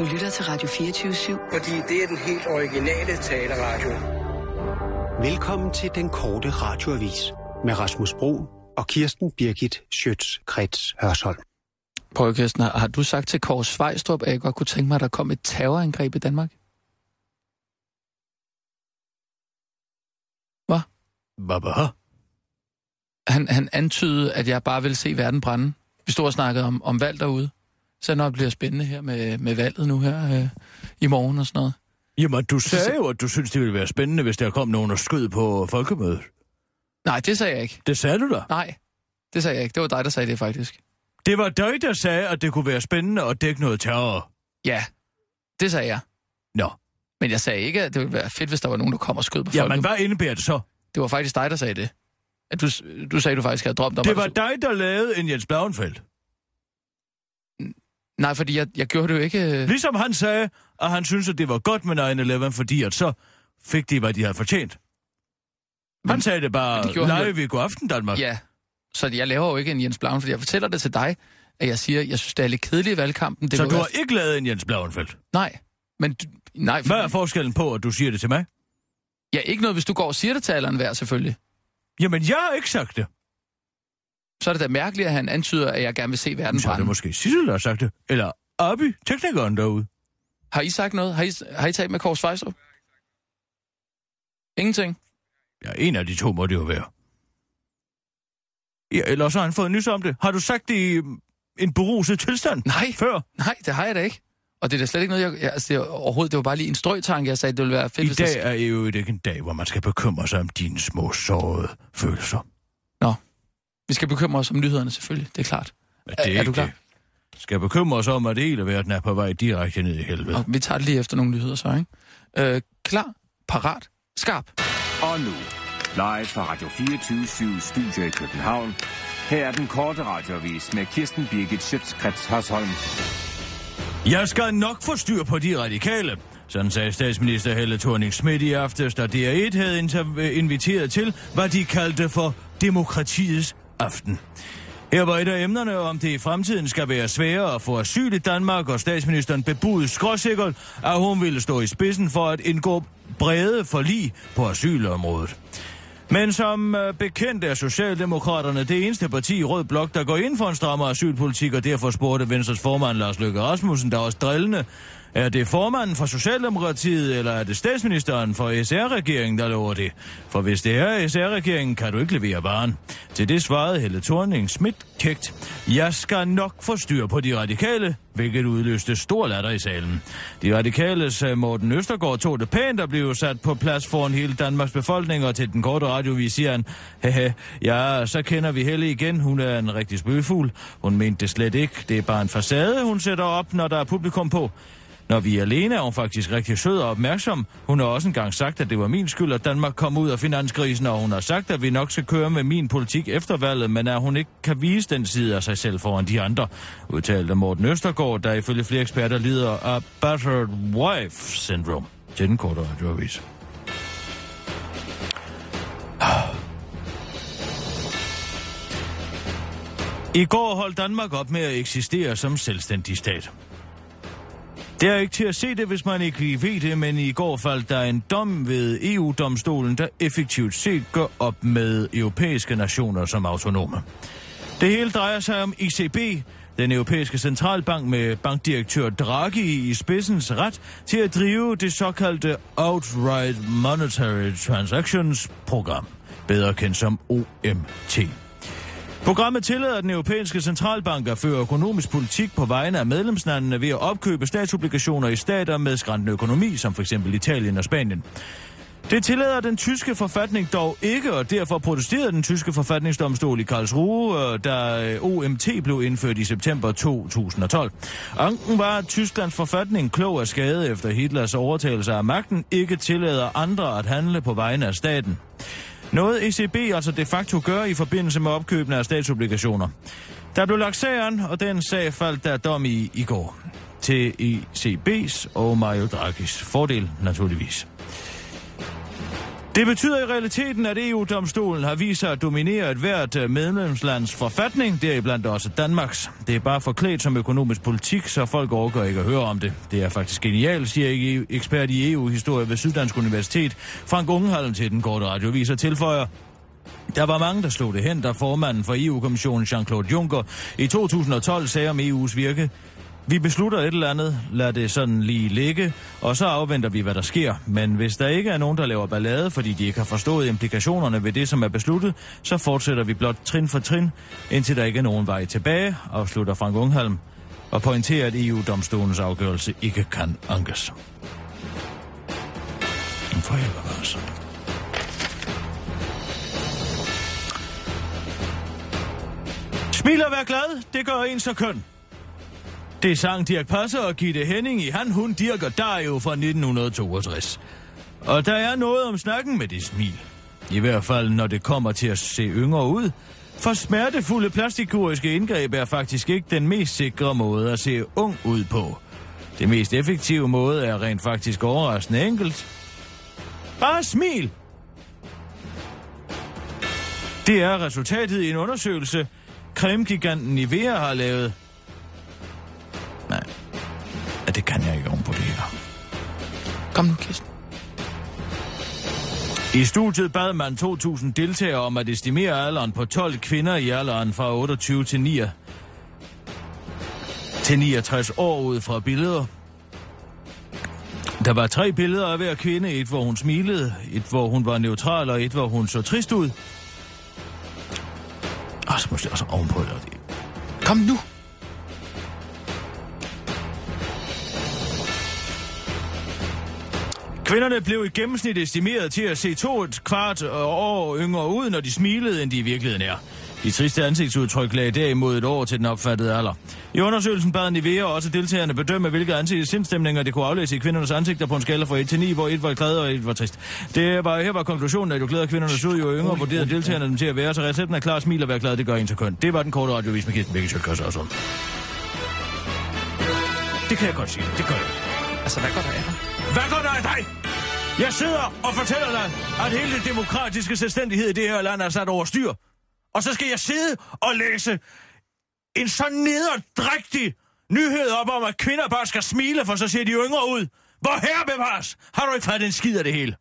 Du lytter til Radio 24-7. Fordi det er den helt originale taleradio. Velkommen til den korte radioavis med Rasmus Bro og Kirsten Birgit Schøtz-Krets Hørsholm. Prøv Kirsten, har, du sagt til Kåre Svejstrup, at jeg godt kunne tænke mig, at der kom et terrorangreb i Danmark? Hvad? Hvad? Han, han antydede, at jeg bare ville se verden brænde. Vi stod og snakkede om, om valg derude. Så når det bliver spændende her med, med valget nu her øh, i morgen og sådan noget. Jamen, du sagde jo, at du synes, det ville være spændende, hvis der kom nogen og skød på folkemødet. Nej, det sagde jeg ikke. Det sagde du da. Nej, det sagde jeg ikke. Det var dig, der sagde det faktisk. Det var dig, der sagde, at det kunne være spændende at dække noget terror. Ja, det sagde jeg. Nå. Men jeg sagde ikke, at det ville være fedt, hvis der var nogen, der kom og skød på Jamen, folkemødet. hvad indebærer det så? Det var faktisk dig, der sagde det. At du, du sagde, du faktisk havde drømt om... Det at- var dig, der lavede en Jens Blauenfeldt. Nej, fordi jeg, jeg gjorde det jo ikke... øh, Ligesom han sagde, at han synes, at det var godt med 9-11, fordi at så fik de, hvad de havde fortjent. Han Men- sagde det bare det gjorde han jo- live i God Aften Danmark. Ja, så jeg laver jo ikke en Jens Blauen, fordi jeg fortæller det til dig, at jeg siger, jeg synes, det er lidt kedeligt i valgkampen. Det så du være- har ikke lavet en Jens Blauenfeldt. Nej, men... du- Nej, Hvad er forskellen på, at du siger det til mig? Ja, ikke noget, hvis du går og siger det til alderen hver, selvfølgelig. Jamen, jeg har ikke sagt det. Så er det da mærkeligt, at han antyder, at jeg gerne vil se verden Så er det måske Sissel, der har sagt det. Eller Abi, teknikeren derude. Har I sagt noget? Har I, har I talt med Kåre Svejstrup? Ingenting? Ja, en af de to må det jo være. Ja, eller så har han fået nys om det. Har du sagt det i en beruset tilstand? Nej. Før? Nej, det har jeg da ikke. Og det er da slet ikke noget, jeg... jeg altså, det er, overhovedet, det var bare lige en strøtanke, jeg sagde, det ville være fedt, I der- dag er jo ikke en dag, hvor man skal bekymre sig om dine små sårede følelser. Vi skal bekymre os om nyhederne, selvfølgelig. Det er klart. Men det er, Er- er ikke du klar? det. Skal bekymre os om, at hele verden er på vej direkte ned i helvede. Og vi tager det lige efter nogle nyheder så, ikke? Øh, klar, parat, skarp. Og nu, live fra Radio 24 Studio i København. Her er den korte radiovis med Kirsten Birgit Schøtzgrads Hasholm. Jeg skal nok få styr på de radikale. Sådan sagde statsminister Helle thorning Schmidt i aftes, da DR1 havde inviteret til, hvad de kaldte for demokratiets aften. Her var et af emnerne, om det i fremtiden skal være sværere at få asyl i Danmark, og statsministeren bebudede skråsikkert, at hun ville stå i spidsen for at indgå brede forlig på asylområdet. Men som øh, bekendt er Socialdemokraterne det eneste parti i Rød Blok, der går ind for en strammere asylpolitik, og derfor spurgte Venstres formand Lars Løkke Rasmussen, der også drillende, er det formanden for Socialdemokratiet, eller er det statsministeren for SR-regeringen, der lover det? For hvis det er SR-regeringen, kan du ikke levere varen. Til det svarede Helle thorning Schmidt kægt. Jeg skal nok få styr på de radikale, hvilket udløste stor latter i salen. De radikales Morten Østergaard tog det pænt og blev sat på plads foran hele Danmarks befolkning, og til den korte radiovis siger han, Haha, ja, så kender vi Helle igen, hun er en rigtig spøgefugl. Hun mente det slet ikke, det er bare en facade, hun sætter op, når der er publikum på. Når vi er alene, er hun faktisk rigtig sød og opmærksom. Hun har også engang sagt, at det var min skyld, at Danmark kom ud af finanskrisen, og hun har sagt, at vi nok skal køre med min politik efter valget, men at hun ikke kan vise den side af sig selv foran de andre, udtalte Morten Østergaard, der ifølge flere eksperter lider af battered wife syndrome. Til den korte radioavis. I går holdt Danmark op med at eksistere som selvstændig stat. Det er ikke til at se det, hvis man ikke ved det, men i går faldt der en dom ved EU-domstolen, der effektivt set går op med europæiske nationer som autonome. Det hele drejer sig om ECB, den europæiske centralbank med bankdirektør Draghi i spidsens ret til at drive det såkaldte Outright Monetary Transactions program, bedre kendt som OMT. Programmet tillader den europæiske centralbank at føre økonomisk politik på vegne af medlemslandene ved at opkøbe statsobligationer i stater med skræntende økonomi, som f.eks. Italien og Spanien. Det tillader den tyske forfatning dog ikke, og derfor protesterede den tyske forfatningsdomstol i Karlsruhe, øh, da øh, OMT blev indført i september 2012. Anken var, at Tysklands forfatning klog af skade efter Hitlers overtagelse af magten ikke tillader andre at handle på vegne af staten. Noget ECB altså de facto gør i forbindelse med opkøbene af statsobligationer. Der blev lagt sagen, og den sag faldt der dom i i går. Til ECB's og Mario Draghis fordel, naturligvis. Det betyder i realiteten, at EU-domstolen har vist sig at dominere et hvert øh, medlemslands forfatning, deriblandt også Danmarks. Det er bare forklædt som økonomisk politik, så folk overgår ikke at høre om det. Det er faktisk genialt, siger ikke e ekspert i EU-historie ved Syddansk Universitet, Frank Ungehalm til den korte radiovis og tilføjer. Der var mange, der slog det hen, da formanden for EU-kommissionen Jean-Claude Juncker i 2012 sagde om EU's virke, vi beslutter et eller andet, lad det sådan lige ligge, og så afventer vi, hvad der sker. Men hvis der ikke er nogen, der laver ballade, fordi de ikke har forstået implikationerne ved det, som er besluttet, så fortsætter vi blot trin for trin, indtil der ikke er nogen vej tilbage, afslutter Frank Ungholm og pointerer, at EU-domstolens afgørelse ikke kan ankes. For helvede, altså. Smil og vær glad, det gør en så køn. Det sang Dirk Passer og Gitte Henning i Han, Hun, Dirk og Dario fra 1962. Og der er noget om snakken med det smil. I hvert fald, når det kommer til at se yngre ud. For smertefulde plastikkirurgiske indgreb er faktisk ikke den mest sikre måde at se ung ud på. Det mest effektive måde er rent faktisk overraskende enkelt. Bare smil! Det er resultatet i en undersøgelse, cremegiganten Nivea har lavet. Ja, det kan jeg ikke oven på det her. Kom nu, Kirsten. I studiet bad man 2.000 deltagere om at estimere alderen på 12 kvinder i alderen fra 28 til 9 til 69 år ud fra billeder. Der var tre billeder af hver kvinde. Et, hvor hun smilede, et, hvor hun var neutral, og et, hvor hun så trist ud. Og så måske også ovenpå det. Kom nu. Kvinderne blev i gennemsnit estimeret til at se to et kvart år yngre ud, når de smilede, end de i virkeligheden er. De triste ansigtsudtryk lagde derimod et år til den opfattede alder. I undersøgelsen bad Nivea også deltagerne bedømme, hvilke ansigtssindsstemninger det kunne aflæse i kvindernes ansigter på en skala fra 1 til 9, hvor 1 var glad og 1 var trist. Det var, her var konklusionen, at jo glæder kvindernes ud, jo yngre vurderede deltagerne dem til at være, så recepten er klar, smil og være glad, det gør en til køn. Det var den korte radiovis med Kirsten Birgit Sjøtkørs også. Det kan jeg godt sige, det gør jeg. Altså, hvad går der af dig? Hvad går der af dig? Jeg sidder og fortæller dig, at hele det demokratiske selvstændighed i det her land er sat over styr. Og så skal jeg sidde og læse en så nederdrægtig nyhed op om, at kvinder bare skal smile, for så ser de yngre ud. Hvor her bevares? Har du ikke fattet en skid af det hele?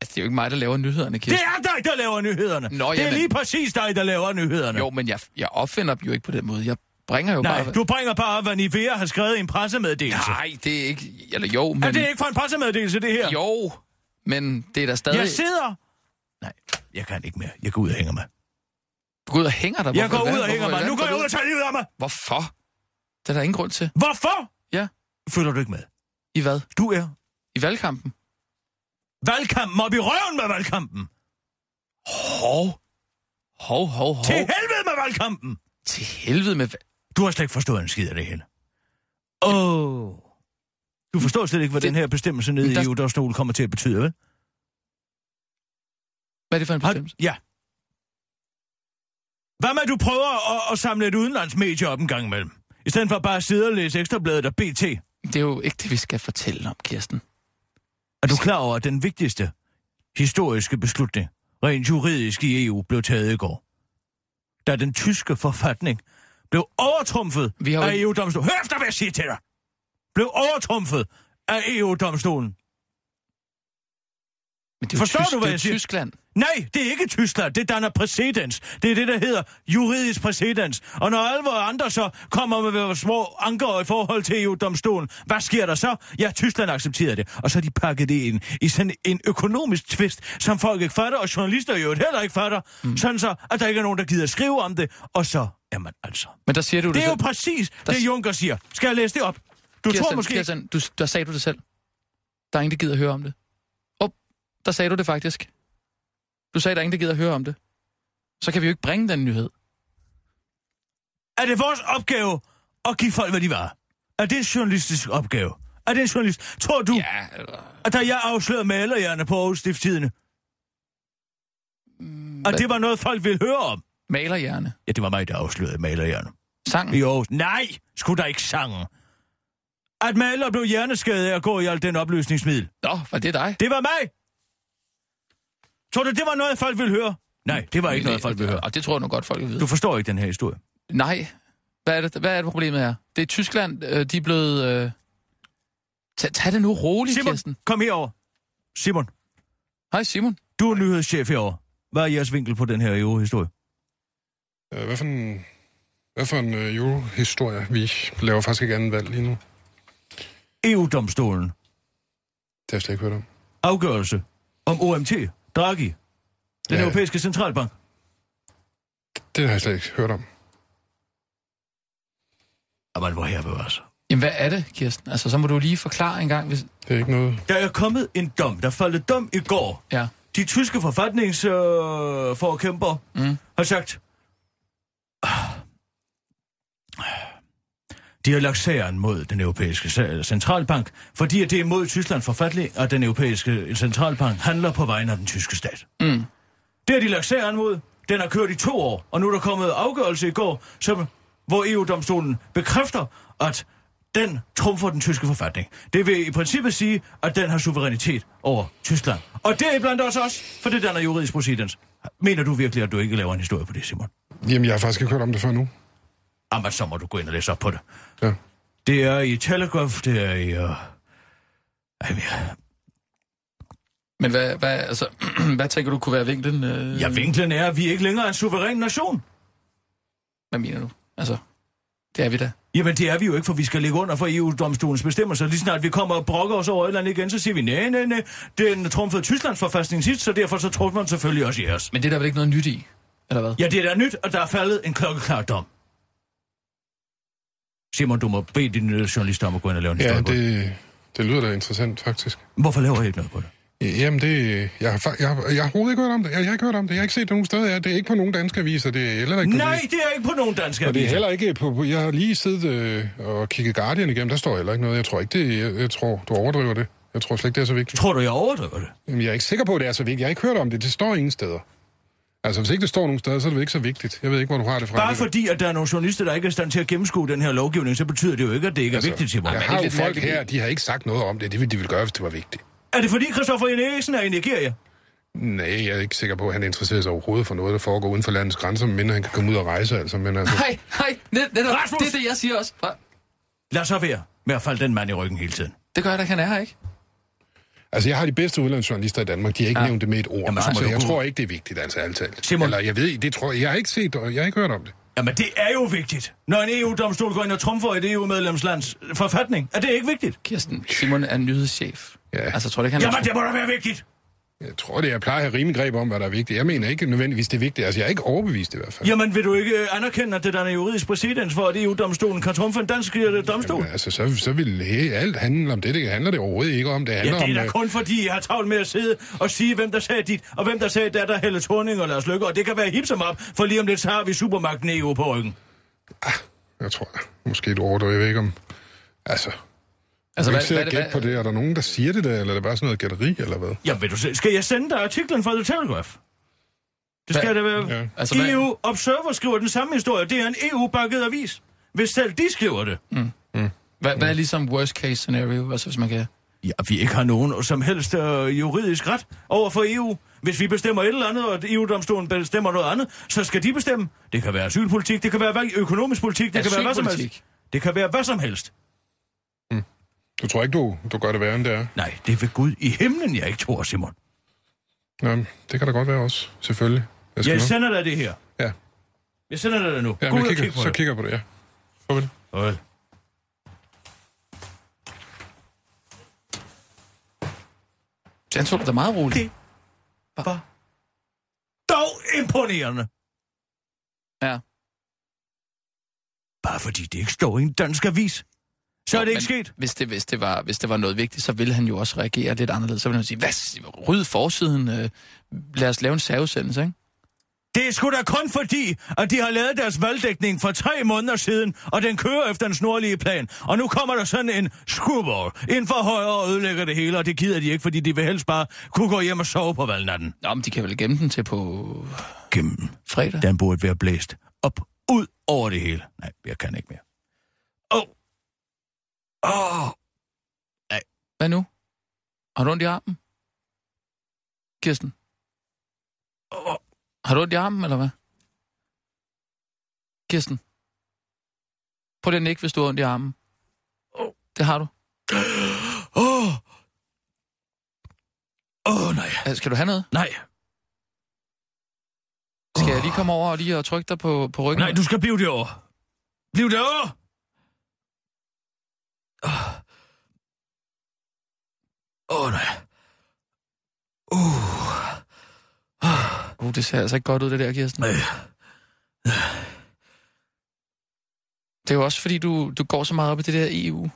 Altså, det er jo ikke mig, der laver nyhederne, Kirsten. Det er dig, der laver nyhederne. Nå, det er jamen. lige præcis dig, der laver nyhederne. Jo, men jeg, jeg opfinder dem jo ikke på den måde. Jeg bringer jo Nej, bare... du bringer bare, hvad Nivea har skrevet i en pressemeddelelse. Nej, det er ikke... Eller jo, men... Er det ikke for en pressemeddelelse, det her? Jo, men det er da stadig... Jeg sidder... Nej, jeg kan ikke mere. Jeg går ud og hænger mig. Du går ud og hænger dig. Jeg går ud og hænger mig. Nu går jeg ud og tager livet af mig. Hvorfor? Det er der ingen grund til. Hvorfor? Ja. Følger du ikke med? I hvad? Du er I valgkampen? valgkampen op i røven med valgkampen. Hov. Hov, hov, hov. Til helvede med valgkampen. Til helvede med... Du har slet ikke forstået en skid af det hele. Åh. Oh. Du forstår slet ikke, hvad Det- den her bestemmelse nede der- i EU-domstolen kommer til at betyde, vel? Hvad er det for en Har- bestemmelse? Ja. Hvad med, at du prøver at, at samle et udenlandsmedie op en gang imellem? I stedet for bare at sidde og læse Ekstrabladet og BT. Det er jo ikke det, vi skal fortælle om, Kirsten. Er du klar over, at den vigtigste historiske beslutning, rent juridisk i EU, blev taget i går? Da den tyske forfatning blev overtrumfet Vi har af EU-domstolen. Hør efter, hvad jeg siger til dig! Blev overtrumfet af EU-domstolen. Men det er Forstår tysk, du, hvad er jeg siger? Tyskland. Nej, det er ikke Tyskland. Det danner præcedens. Det er det, der hedder juridisk præcedens. Og når alle vores andre så kommer med små anker i forhold til EU-domstolen, hvad sker der så? Ja, Tyskland accepterer det. Og så har de pakket det ind i sådan en økonomisk twist, som folk ikke fatter, og journalister jo heller ikke fatter. Mm. Sådan så, at der ikke er nogen, der gider skrive om det. Og så, jamen altså. Men der siger du det, Det er jo selv. præcis Der- det, Juncker siger. Skal jeg læse det op? Du Kirsten, tror måske... Kirsten, du, der sagde du det selv. Der er ingen, der gider høre om det. Der sagde du det faktisk. Du sagde, der er ingen, der gider høre om det. Så kan vi jo ikke bringe den nyhed. Er det vores opgave at give folk, hvad de var? Er det en journalistisk opgave? Er det en journalist? Tror du, Ja, eller... at da jeg afslørede malerhjerne på Aarhus Stiftstidende, Mm, at det var noget, folk ville høre om? Malerhjerne. Ja, det var mig, der afslørede malerhjerne. Sang. Aarhus. Nej, skulle der ikke sange. At maler blev hjerneskadet af at gå i alt den opløsningsmiddel. Nå, var det dig? Det var mig. Tror du, det var noget, folk ville høre? Nej, det var ikke noget, folk ville høre. Og det tror jeg nu godt, folk vil vide. Du forstår ikke den her historie. Nej. Hvad er det, hvad er det problemet her? Det er Tyskland, øh, de er blevet... Øh... Tag, tag det nu roligt, Simon, Kirsten. kom herover. Simon, Hej Simon. du er nyhedschef herovre. Hvad er jeres vinkel på den her EU-historie? Øh, Hvad for en, hvad for en øh, eurohistorie? Vi laver faktisk ikke anden valg lige nu. EU-domstolen. Det har jeg slet ikke hørt om. Afgørelse om OMT. Draghi. Den Ja. europæiske centralbank. Det har jeg slet ikke hørt om. Jamen, hvor her bevares. Jamen, hvad er det, Kirsten? Altså, så må du lige forklare en gang, hvis... Det er ikke noget... Der er kommet en dom. Der faldt dom i går. Ja. De tyske forfatningsforkæmper øh, Mm. har sagt... De har lagt sagen mod den europæiske ce- centralbank, fordi det er mod Tysklands forfatning, at den europæiske centralbank handler på vegne af den tyske stat. Mm. Det har de lagt sagen mod. Den har kørt i to år, og nu er der kommet afgørelse i går, som, hvor EU-domstolen bekræfter, at den trumfer den tyske forfatning. Det vil i princippet sige, at den har suverænitet over Tyskland. Og det er blandt os også, for det danner juridisk præcedens. Mener du virkelig, at du ikke laver en historie på det, Simon? Jamen, jeg har faktisk ikke hørt om det før nu. Jamen, så må du gå ind og læse op på det. Ja. Det er i Telegraph, det er i... Uh... Jamen, ja. Men hvad, hvad, altså, hvad tænker du kunne være vinklen? Øh... ja, vinklen er, at vi ikke længere er en suveræn nation. Hvad mener du? Altså, det er vi da. Jamen, det er vi jo ikke, for vi skal ligge under for EU-domstolens bestemmelser. Lige snart vi kommer og brokker os over et eller andet igen, så siger vi, nej, nej, nej, den trumfede Tysklands forfastning sidst, så derfor så trumfer man selvfølgelig også jeres. Men det er der vel ikke noget nyt i? Eller hvad? Ja, det er da nyt, at der er faldet en klokkeklar dom. Simon, du må bede dine journalister om at gå ind og lave en Ja, historie på det. det, det lyder da interessant, faktisk. Hvorfor laver I ikke noget på det? Jamen, det... Jeg har, jeg, har- jeg har overhovedet ikke hørt om det. Jeg, jeg har ikke hørt om det. Jeg har ikke set det nogen steder. Ja, Det er ikke på nogen danske aviser. Det er heller ikke på Nej, det er ikke på nogen danske Og det er aviser. heller ikke på... på- Jeg har lige siddet øh, og kigget Guardian igennem. Der står heller ikke noget. Jeg tror ikke, det... Jeg, jeg tror, du overdriver det. Jeg tror slet ikke, det er så vigtigt. Tror du, jeg overdriver det? Jamen, jeg er ikke sikker på, at det er så vigtigt. Jeg har ikke hørt om det. Det står ingen steder. Altså, hvis ikke det står nogen steder, så er det vel ikke så vigtigt. Jeg ved ikke, hvor du har det fra. Bare fordi, at der er nogle journalister, der ikke er i stand til at gennemskue den her lovgivning, så betyder det jo ikke, at det ikke er Altså, vigtigt, Simon. Jeg det har er jo folk mærkeligt. her, de har ikke sagt noget om det. Det ville de ville gøre, hvis det var vigtigt. Er det fordi Christoffer Eriksen er i Nigeria? Nej, jeg er ikke sikker på, at han interesserer sig overhovedet for noget, der foregår uden for landets grænser, mindre han kan komme ud og rejse, altså. Men altså, Nej, nej, net, Rasmus! det er det, jeg siger også. Lad så være med at falde den mand i ryggen hele tiden. Det gør jeg da, han er her, ikke? Altså, jeg har de bedste udlandsjournalister i Danmark. De har ikke Ja. nævnt det med et ord. Jamen, så må så du jeg tror ikke, det er vigtigt, altså alt talt. Simon. Eller jeg ved, det tror jeg. Jeg har ikke set, og jeg har ikke hørt om det. Jamen, det er jo vigtigt. Når en EU-domstol går ind og trumfer et EU-medlemslands forfatning, er det ikke vigtigt? Kirsten, Simon er nyhedschef. Ja. Altså, tror du ikke, han Jamen, det må da være vigtigt. Jeg tror det. Jeg plejer at have rimelig greb om, hvad der er vigtigt. Jeg mener ikke nødvendigvis, det er vigtigt. Altså, jeg er ikke overbevist i hvert fald. Jamen, vil du ikke øh, anerkende, at det der er juridisk præcedens for, at EU-domstolen kan trumfe en dansk øh, domstol? Jamen, altså, så, så vil he, alt handle om det. Det handler det overhovedet ikke om. Det Ja, handler det er da om... øh, kun fordi, jeg har travlt med at sidde og sige, hvem der sagde dit, og hvem der sagde der, der Helle Thorning og Lars Lykke, og det kan være hip som op, for lige om lidt, så har vi supermagten EU på ryggen. Jeg tror, måske et ord, jeg ved ikke om... Altså, Altså, hvad, hvad, gætte på det? Er der nogen, der siger det der, eller er det bare sådan noget gætteri, eller hvad? Jamen, vil du se, skal jeg sende dig artiklen fra The Telegraph? Det skal Hvad? det være. Ja. Altså, hvad- EU Observer skriver den samme historie. Det er en EU-bakket avis. Hvis selv de skriver det. Hvad, hvad er ligesom worst case scenario, altså, hvis man kan... Ja, vi ikke har nogen som helst øh, juridisk ret over for EU. Hvis vi bestemmer et eller andet, og EU-domstolen bestemmer noget andet, så skal de bestemme. Det kan være asylpolitik, det kan være hvad- økonomisk politik, det kan være hvad som helst. Det kan være hvad som helst. Du tror ikke, du, du gør det værre, end det er? Nej, det er ved Gud i himlen, jeg ikke tror, Simon. Nå, det kan da godt være også, selvfølgelig. Jeg skal Jeg sender dig det her. Ja, Jeg sender dig det nu. ja Gå men ud jeg og kigger, kig på så det. kigger jeg på det, ja. Farvel. Farvel. Han så det da meget roligt. Det var dog imponerende. Ja. Bare fordi det ikke står i en dansk avis. Så er det ikke sket. Hvis det, hvis, det var, hvis det var noget vigtigt, så ville han jo også reagere lidt anderledes. Så ville han sige, hvad, ryd forsiden, øh, lad os lave en særudsendelse, ikke? Det er sgu da kun fordi, at de har lavet deres valgdækning for tre måneder siden, og den kører efter en snorlige plan. Og nu kommer der sådan en screwball ind for højre og ødelægger det hele, og det gider de ikke, fordi de vil helst bare kunne gå hjem og sove på valgnatten. Nå, men de kan vel gemme den til på Gennem. fredag? Den burde være blæst op, ud over det hele. Nej, jeg kan ikke mere. Åh. Oh. Oh. Hvad nu? Har du ondt i armen? Kirsten? Har du ondt i armen, eller hvad? Kirsten? Prøv lige at nikke, hvis du har ondt i armen. Det har du. Åh! Åh, nej. Øh, Skal du have noget? Nej. Skal jeg lige komme over og lige og trykke dig på, på ryggen? Nej, du skal blive derovre. Bliv derovre! Åh, oh, nej. Uh. Uh, det ser altså ikke godt ud, det der, Kirsten. Øh. Det er jo også, fordi du, du går så meget op i det der EU.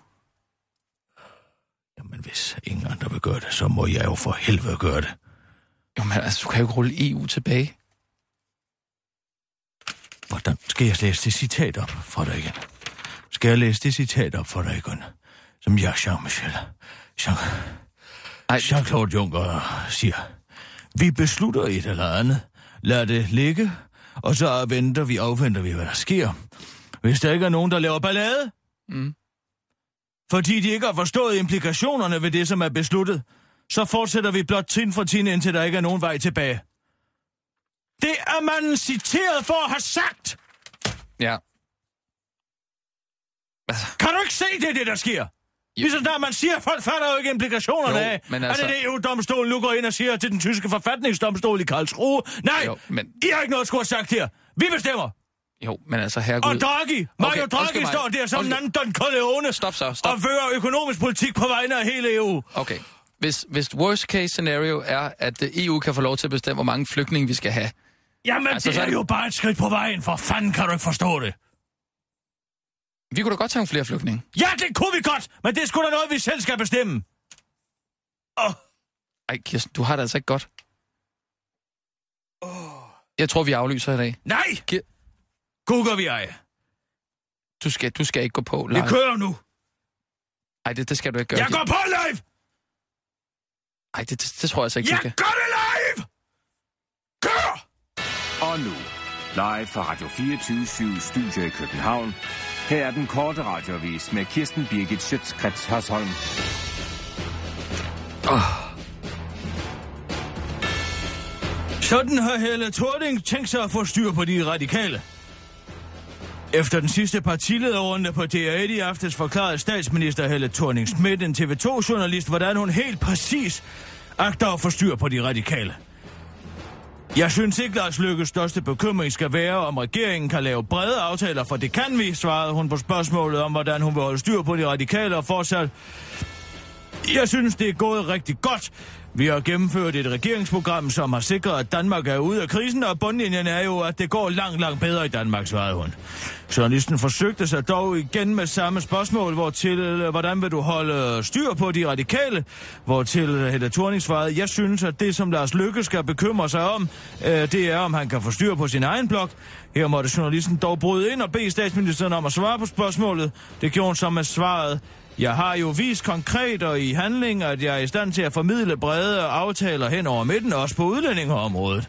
Jamen, hvis ingen andre vil gøre det, så må jeg jo for helvede gøre det. Jo, men altså, du kan jo ikke rulle EU tilbage. Hvordan skal jeg læse det citat op for dig igen? Skal jeg læse det citat op for dig igen? Som jeg, Jean-Michel, Jean, Jean-Claude Juncker siger. Vi beslutter et eller andet. Lad det ligge, og så venter vi, afventer vi, hvad der sker. Hvis der ikke er nogen, der laver ballade, Mm. fordi de ikke har forstået implikationerne ved det, som er besluttet, så fortsætter vi blot trin for trin, indtil der ikke er nogen vej tilbage. Det er man citeret for at have sagt! Ja. Kan du ikke se, det det, der sker? Jo. Ligesom der man siger, folk fatter jo ikke implikationerne Jo, af, men altså... altså- at det EU-domstolen nu går ind og siger til den tyske forfatningsdomstol i Karlsruhe. Nej, Jo, men- I har ikke noget at skulle have sagt her. Vi bestemmer. Jo, men altså, herregud. Og Draghi, Mario Okay, Draghi står der som en anden Don Corleone Stop så, stop. og fører økonomisk politik på vegne af hele EU. Okay. Hvis, hvis worst case scenario er, at øh, EU kan få lov til at bestemme, hvor mange flygtninge vi skal have. Jamen, Altså, altså, det så er er det- jo bare et skridt på vejen. For fanden kan du ikke forstå det. Vi kunne da godt tage nogle flere flygtninge. Ja, det kunne vi godt, men det er sgu da noget, vi selv skal bestemme. Åh, Ej, Kirsten, du har det altså ikke godt. Jeg tror, vi aflyser i dag. nej! Google vi ej. Du skal, du skal ikke gå på Vi live. kører nu. Ej, det, det skal du ikke gøre. Jeg går på live! Ej, det, det, det tror jeg altså ikke, du Jeg skal. gør det live! Kør! Og nu, live fra Radio 24 Studio i København. Her er den korte radiovis med Kirsten Birgit Schøtzgrads Hasholm. Ah. Sådan har Helle Thorning tænkt sig at få styr på de radikale. Efter den sidste partilederrunde på DR1 i aftes forklarede statsminister Helle thorning Schmidt, en TV2-journalist, hvordan hun helt præcis agter at få styr på de radikale. Jeg synes ikke, Lars Lykkes største bekymring skal være, om regeringen kan lave brede aftaler, for det kan vi, svarede hun på spørgsmålet om, hvordan hun vil holde styr på de radikale og fortsat. Jeg synes, det er gået rigtig godt. Vi har gennemført et regeringsprogram, som har sikret, at Danmark er ude af krisen, og bundlinjen er jo, at det går langt, langt bedre i Danmark, svarede hun. Journalisten forsøgte sig dog igen med samme spørgsmål, hvor til, øh, hvordan vil du holde styr på de radikale? Hvor til øh, Helle Thorning svarede, jeg synes, at det, som Lars Lykke skal bekymre sig om, øh, det er, om han kan få styr på sin egen blok. Her måtte journalisten dog bryde ind og bede statsministeren om at svare på spørgsmålet. Det gjorde hun så med svaret, jeg har jo vist konkret og i handling, at jeg er i stand til at formidle brede aftaler hen over midten, også på udlændingeområdet.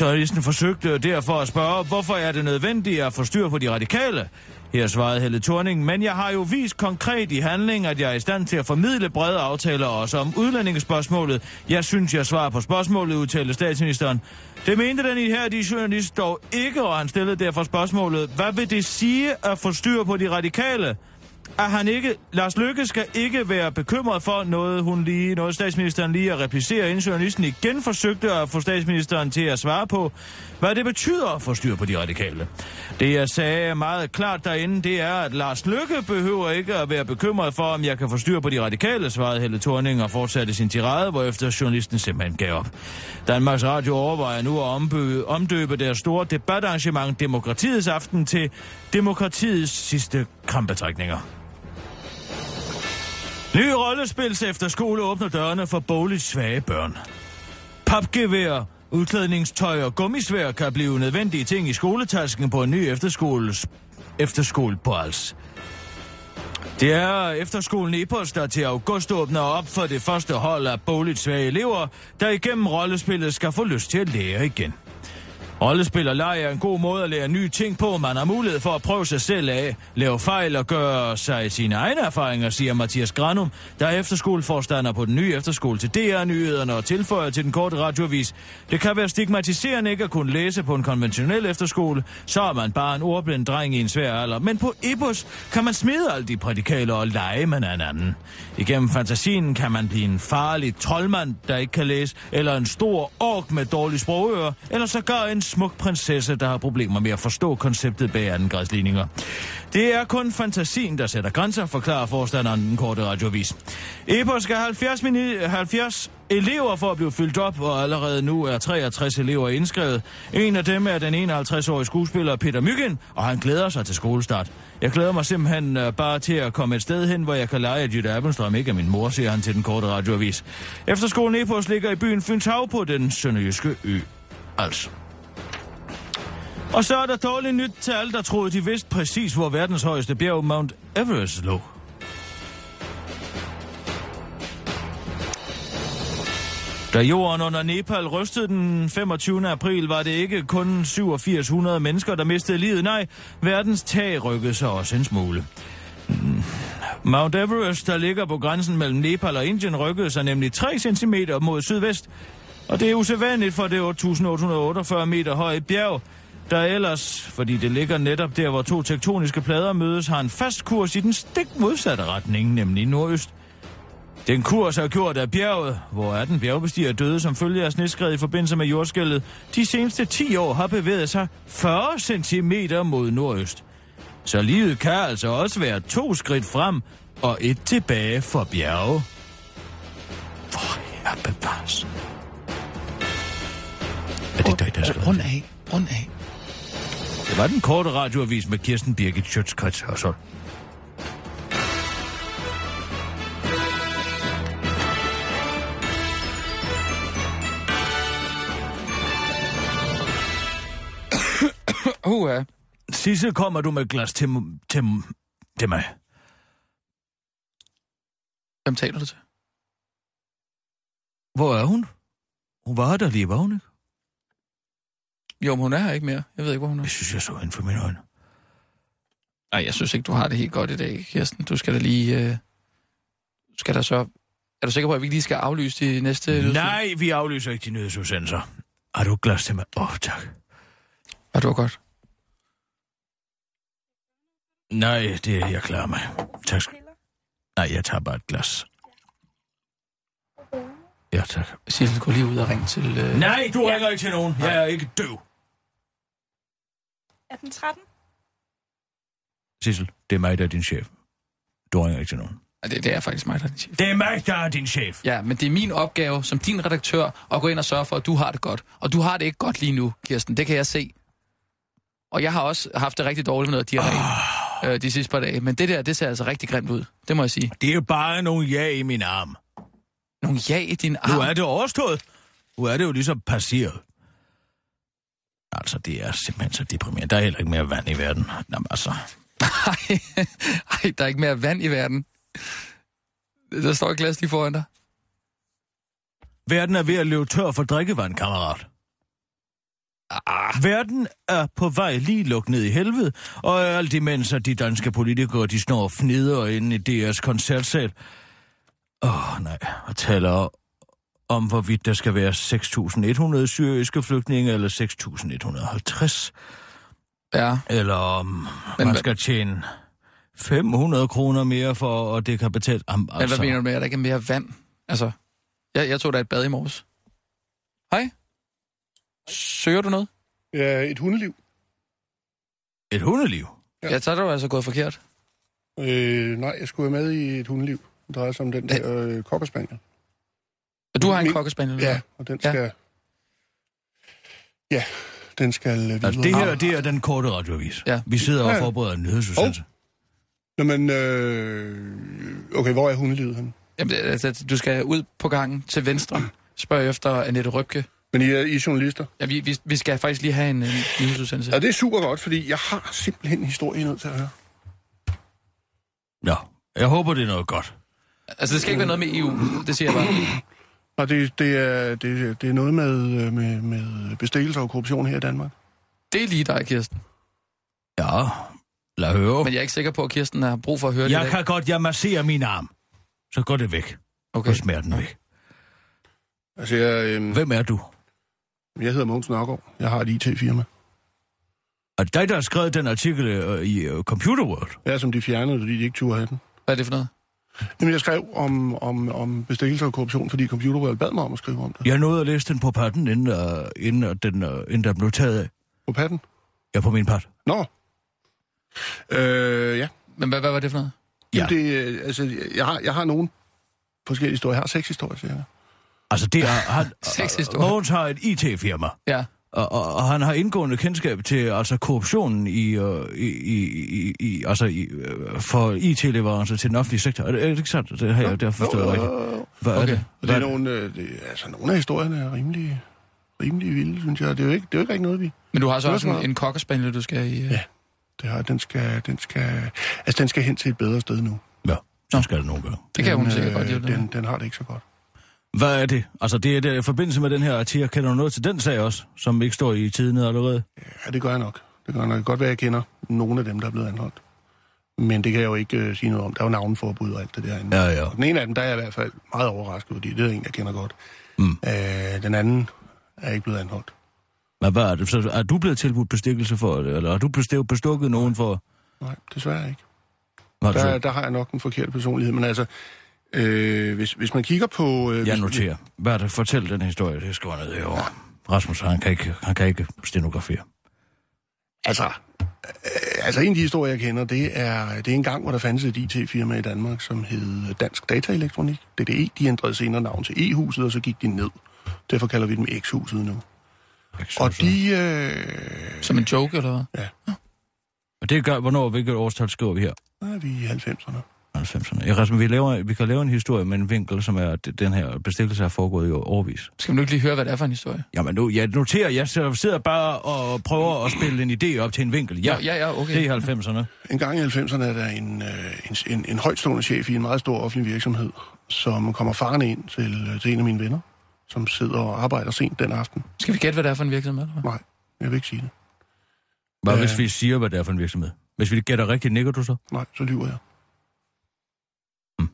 Journalisten forsøgte derfor at spørge, hvorfor er det nødvendigt at få styr på de radikale? Her svarede Helle Thorning, men jeg har jo vist konkret i handling, at jeg er i stand til at formidle brede aftaler også om udlændingespørgsmålet. Jeg synes, jeg svarer på spørgsmålet, udtalte statsministeren. Det mente den i her, de journalist dog ikke, og han stillede derfor spørgsmålet, hvad vil det sige at få styr på de radikale? At han ikke, Lars Lykke skal ikke være bekymret for noget, hun lige, noget statsministeren lige at replicere, inden journalisten igen forsøgte at få statsministeren til at svare på, hvad det betyder at få styr på de radikale. Det jeg sagde meget klart derinde, det er, at Lars Lykke behøver ikke at være bekymret for, om jeg kan få styr på de radikale, svarede Helle Thorning og fortsatte sin tirade, hvorefter journalisten simpelthen gav op. Danmarks Radio overvejer nu at ombø, omdøbe deres store debatarrangement Demokratiets Aften til Demokratiets sidste krampetrækninger. Nye rollespils efter skole åbner dørene for boligt svage børn. Papgevær, udklædningstøj og gummisvær kan blive nødvendige ting i skoletasken på en ny efterskoles, efterskole på Als. Det er efterskolen Epos, der til august åbner op for det første hold af boligt svage elever, der igennem rollespillet skal få lyst til at lære igen. Rollespil og leg er en god måde at lære nye ting på. Man har mulighed for at prøve sig selv af, lave fejl og gøre sig sine egne erfaringer, siger Mathias Granum, der er efterskoleforstander på den nye efterskole til DR-nyhederne og tilføjer til den korte radiovis. Det kan være stigmatiserende ikke at kunne læse på en konventionel efterskole, så er man bare en ordblind dreng i en svær alder. Men på Ebus kan man smide alle de prædikaler og lege med en anden. Igennem fantasien kan man blive en farlig troldmand, der ikke kan læse, eller en stor ork med dårlig sprogører, eller sågar en smuk prinsesse, der har problemer med at forstå konceptet bag andengradsligninger. Det er kun fantasien, der sætter grænser, forklarer forstanderen den korte radiovis. Epo skal 70, mini- 70 elever for at blive fyldt op, og allerede nu er 63 elever indskrevet. En af dem er den 51-årige skuespiller Peter Myggen, og han glæder sig til skolestart. Jeg glæder mig simpelthen øh, bare til at komme et sted hen, hvor jeg kan lege, at Jytte Appelstrøm ikke er min mor, siger han til den korte radioavis. Efterskolen Epos ligger i byen Fynshav på den sønderjyske ø. Altså. Og så er der dårligt nyt til alle, der troede, de vidste præcis, hvor verdens højeste bjerg Mount Everest lå. Da jorden under Nepal rystede den 25. april, var det ikke kun 8700 mennesker, der mistede livet. Nej, verdens tag rykkede sig også en smule. Mount Everest, der ligger på grænsen mellem Nepal og Indien, rykkede sig nemlig 3 cm mod sydvest. Og det er usædvanligt for det 8.848 meter høje bjerg, der ellers, fordi det ligger netop der, hvor to tektoniske plader mødes, har en fast kurs i den stik modsatte retning, nemlig nordøst. Den kurs har gjort af bjerget, hvor 18 bjergbestiger døde som følge af sneskred i forbindelse med jordskældet, de seneste 10 år har bevæget sig 40 cm mod nordøst. Så livet kan altså også være to skridt frem og et tilbage for bjerge. For her bevares. Er det dig, der skal Rund af, rund af. Det var den korte radioavis med Kirsten Birgit Schøtzgrads Hørsholm. Uh, ja. Sisse, kommer du med glas til, til, til mig? Hvem taler du til? Hvor er hun? Hun var der lige, var hun ikke? Jo, men hun er her ikke mere. Jeg ved ikke, hvor hun er. Jeg synes, jeg så hende for mine øjne. Nej, jeg synes ikke, du har det helt godt i dag, Kirsten. Du skal da lige... Øh... Du skal da så... Er du sikker på, at vi lige skal aflyse de næste... Nej, vi aflyser ikke de nyhedsudsendelser. Har du et glas til mig? Åh, oh, tak. Var godt. Nej, det er jeg klar med. Tak. skal- Nej, jeg tager bare et glas. Ja, tak. Sissel, gå lige ud og ring til... Øh... Nej, du ringer ikke til nogen. Jeg er ikke døv. Er den 13? Sissel, det er mig, der er din chef. Du ringer ikke til nogen. Det, det er faktisk mig, der er din chef. Det er mig, der er din chef. Ja, men det er min opgave som din redaktør at gå ind og sørge for, at du har det godt. Og du har det ikke godt lige nu, Kirsten. Det kan jeg se. Og jeg har også haft det rigtig dårligt med noget diarré Ah. øh, de sidste par dage. Men det der, det ser altså rigtig grimt ud. Det må jeg sige. Det er jo bare nogle ja i min arm. Nogle ja i din arm. Nu er det overstået. Nu er det jo ligesom passeret. Altså, det er simpelthen så deprimerende. Der er heller ikke mere vand i verden. Jamen, altså. Ej, ej, der er ikke mere vand i verden. Der står et glas lige foran dig. Verden er ved at løbe tør for drikkevand, kammerat. Ah, Verden er på vej lige lukket ned i helvede, og alt imens at de danske politikere, de snor fnider inde i DR's koncertsal. Åh, oh, nej, og taler om, hvorvidt der skal være 6.100 syriske flygtninge, eller 6.150, ja. eller om Men man skal tjene 500 kroner mere for, at det kan betale. Am, Men hvad mener du med, at der ikke er mere vand? Altså, jeg, jeg tog da et bad i morges. Hej. Søger du noget? Ja, et hundeliv. Et hundeliv? Ja, ja så er du altså gået forkert. Øh, nej, jeg skulle være med i et hundeliv. Det drejer sig om den der øh, kokkerspaniel. Og du har en Min- kokkespaniel? Ja, og den Ja. skal... Ja, den skal øh, videre. Altså, det her, det er den korte radioavis. Ja. Vi sidder og Ja. forbereder en nyhedsudsendelse. Nå, men... Øh, okay, hvor er hundelivet henne? Jamen, altså, du skal ud på gangen til venstre. Spørg efter Annette Røbke. Men I er, I er journalister? Ja, vi, vi, vi skal faktisk lige have en, en nyhedsudsendelse. Ja, det er super godt, fordi jeg har simpelthen en historie, er nødt til at høre. Ja, jeg håber, det er noget godt. Altså, det skal ikke være noget med EU. Det siger jeg bare. Og det, det, er, det, det er noget med, øh, med, med bestikkelse og korruption her i Danmark. Det er lige dig, Kirsten. Ja, lad høre. Men jeg er ikke sikker på, at Kirsten har brug for at høre det i Jeg kan godt, jeg masserer min arm. Så går det væk. Okay. Og smerten væk. Altså, jeg, øh, Hvem er du? jeg hedder Mogens Nørgaard. Jeg har et IT-firma. Er det dig, der har skrevet den artikel øh, i øh, Computer World? Jeg er som de fjernede, fordi de ikke turde have den. Hvad er det for noget? Jamen, jeg skrev om, om, om bestikkelse og korruption, fordi Computer World bad mig om at skrive om det. Jeg nåede at læse den på patten, inden, øh, inden, øh, den, øh, inden der blev taget af. På patten? Ja, på min pat. Nå. Øh, ja. Men hvad, hvad var det for noget? Ja. Jamen, det, altså, jeg har, jeg har nogle forskellige historier. Jeg har seks historier, siger jeg. Altså, det er... Han, Seks historier. Mogens har et IT-firma, Ja. Og, og, og han har indgående kendskab til altså korruptionen i, øh, i, i, i, altså i, øh, for IT-leverancer til den offentlige sektor. Er det, er det ikke sandt? Det har jeg der forstået rigtigt. Hvad er Okay. det? Og det Hvad er nogle, øh, det, altså, nogle af historierne er rimelig, rimelig vilde, synes jeg. Det er jo ikke, det er jo ikke rigtig noget, vi... Men du har så Det er også en, sådan en kokkerspaniel, du skal i... øh, Ja. Det har, den, skal, den, skal, altså, den skal hen til et bedre sted nu. Ja, så skal det nogle gange. Det kan hun sikkert godt øh, hjælpe den, den, den har det ikke så godt. Hvad er det? Altså, det er det, i forbindelse med den her artikel. Kender du noget til den sag også, som ikke står i tiden allerede? Ja, det gør jeg nok. Det gør jeg nok. Det kan godt være, at jeg kender nogle af dem, der er blevet anholdt. Men det kan jeg jo ikke uh, sige noget om. Der er jo navnforbud og alt det derinde. Ja, ja. Og den ene af dem, der er jeg i hvert fald meget overrasket, fordi det er en, jeg kender godt. Mm. Uh, den anden er ikke blevet anholdt. Men hvad er det? Så er du blevet tilbudt bestikkelse for det, eller har du bestukket, bestukket nogen for... Nej, desværre ikke. Er Der, der har jeg nok den forkerte personlighed. Men altså, øh, hvis, hvis man kigger på... Øh, Jeg noterer. Hvad er det? Fortæl den historie. Det skriver ned herovre. Rasmus, han kan ikke, han kan ikke stenografere. Altså, øh, altså en af de historier, jeg kender, det er, det er en gang, hvor der fandtes et IT-firma i Danmark, som hed Dansk Dataelektronik. DDE, de ændrede senere navn til E-huset, og så gik de ned. Derfor kalder vi dem X-huset nu. Og de... Øh, Som en joke, eller hvad? Og det gør, hvornår, hvilket årstal skriver vi her? der er vi i 90'erne. 90'erne. Ja, Rasmus, vi, laver, vi kan lave en historie med en vinkel, som er, at den her bestikkelse er foregået i årvis. Skal nu ikke lige høre, hvad det er for en historie? Jamen nu, jeg noterer, jeg sidder bare og prøver at spille en idé op til en vinkel. Ja, ja, ja okay. det er i 90'erne. En gang i 90'erne er der en, øh, en, en, en højtstående chef i en meget stor offentlig virksomhed, som kommer farne ind til, øh, til en af mine venner, som sidder og arbejder sent den aften. Skal vi gætte, hvad det er for en virksomhed? Eller? Nej, jeg vil ikke sige det. Hvad hvis vi siger, hvad det er for en virksomhed? Hvis vi gætter rigtigt, nikker du så? Nej, så lyver jeg. Mm.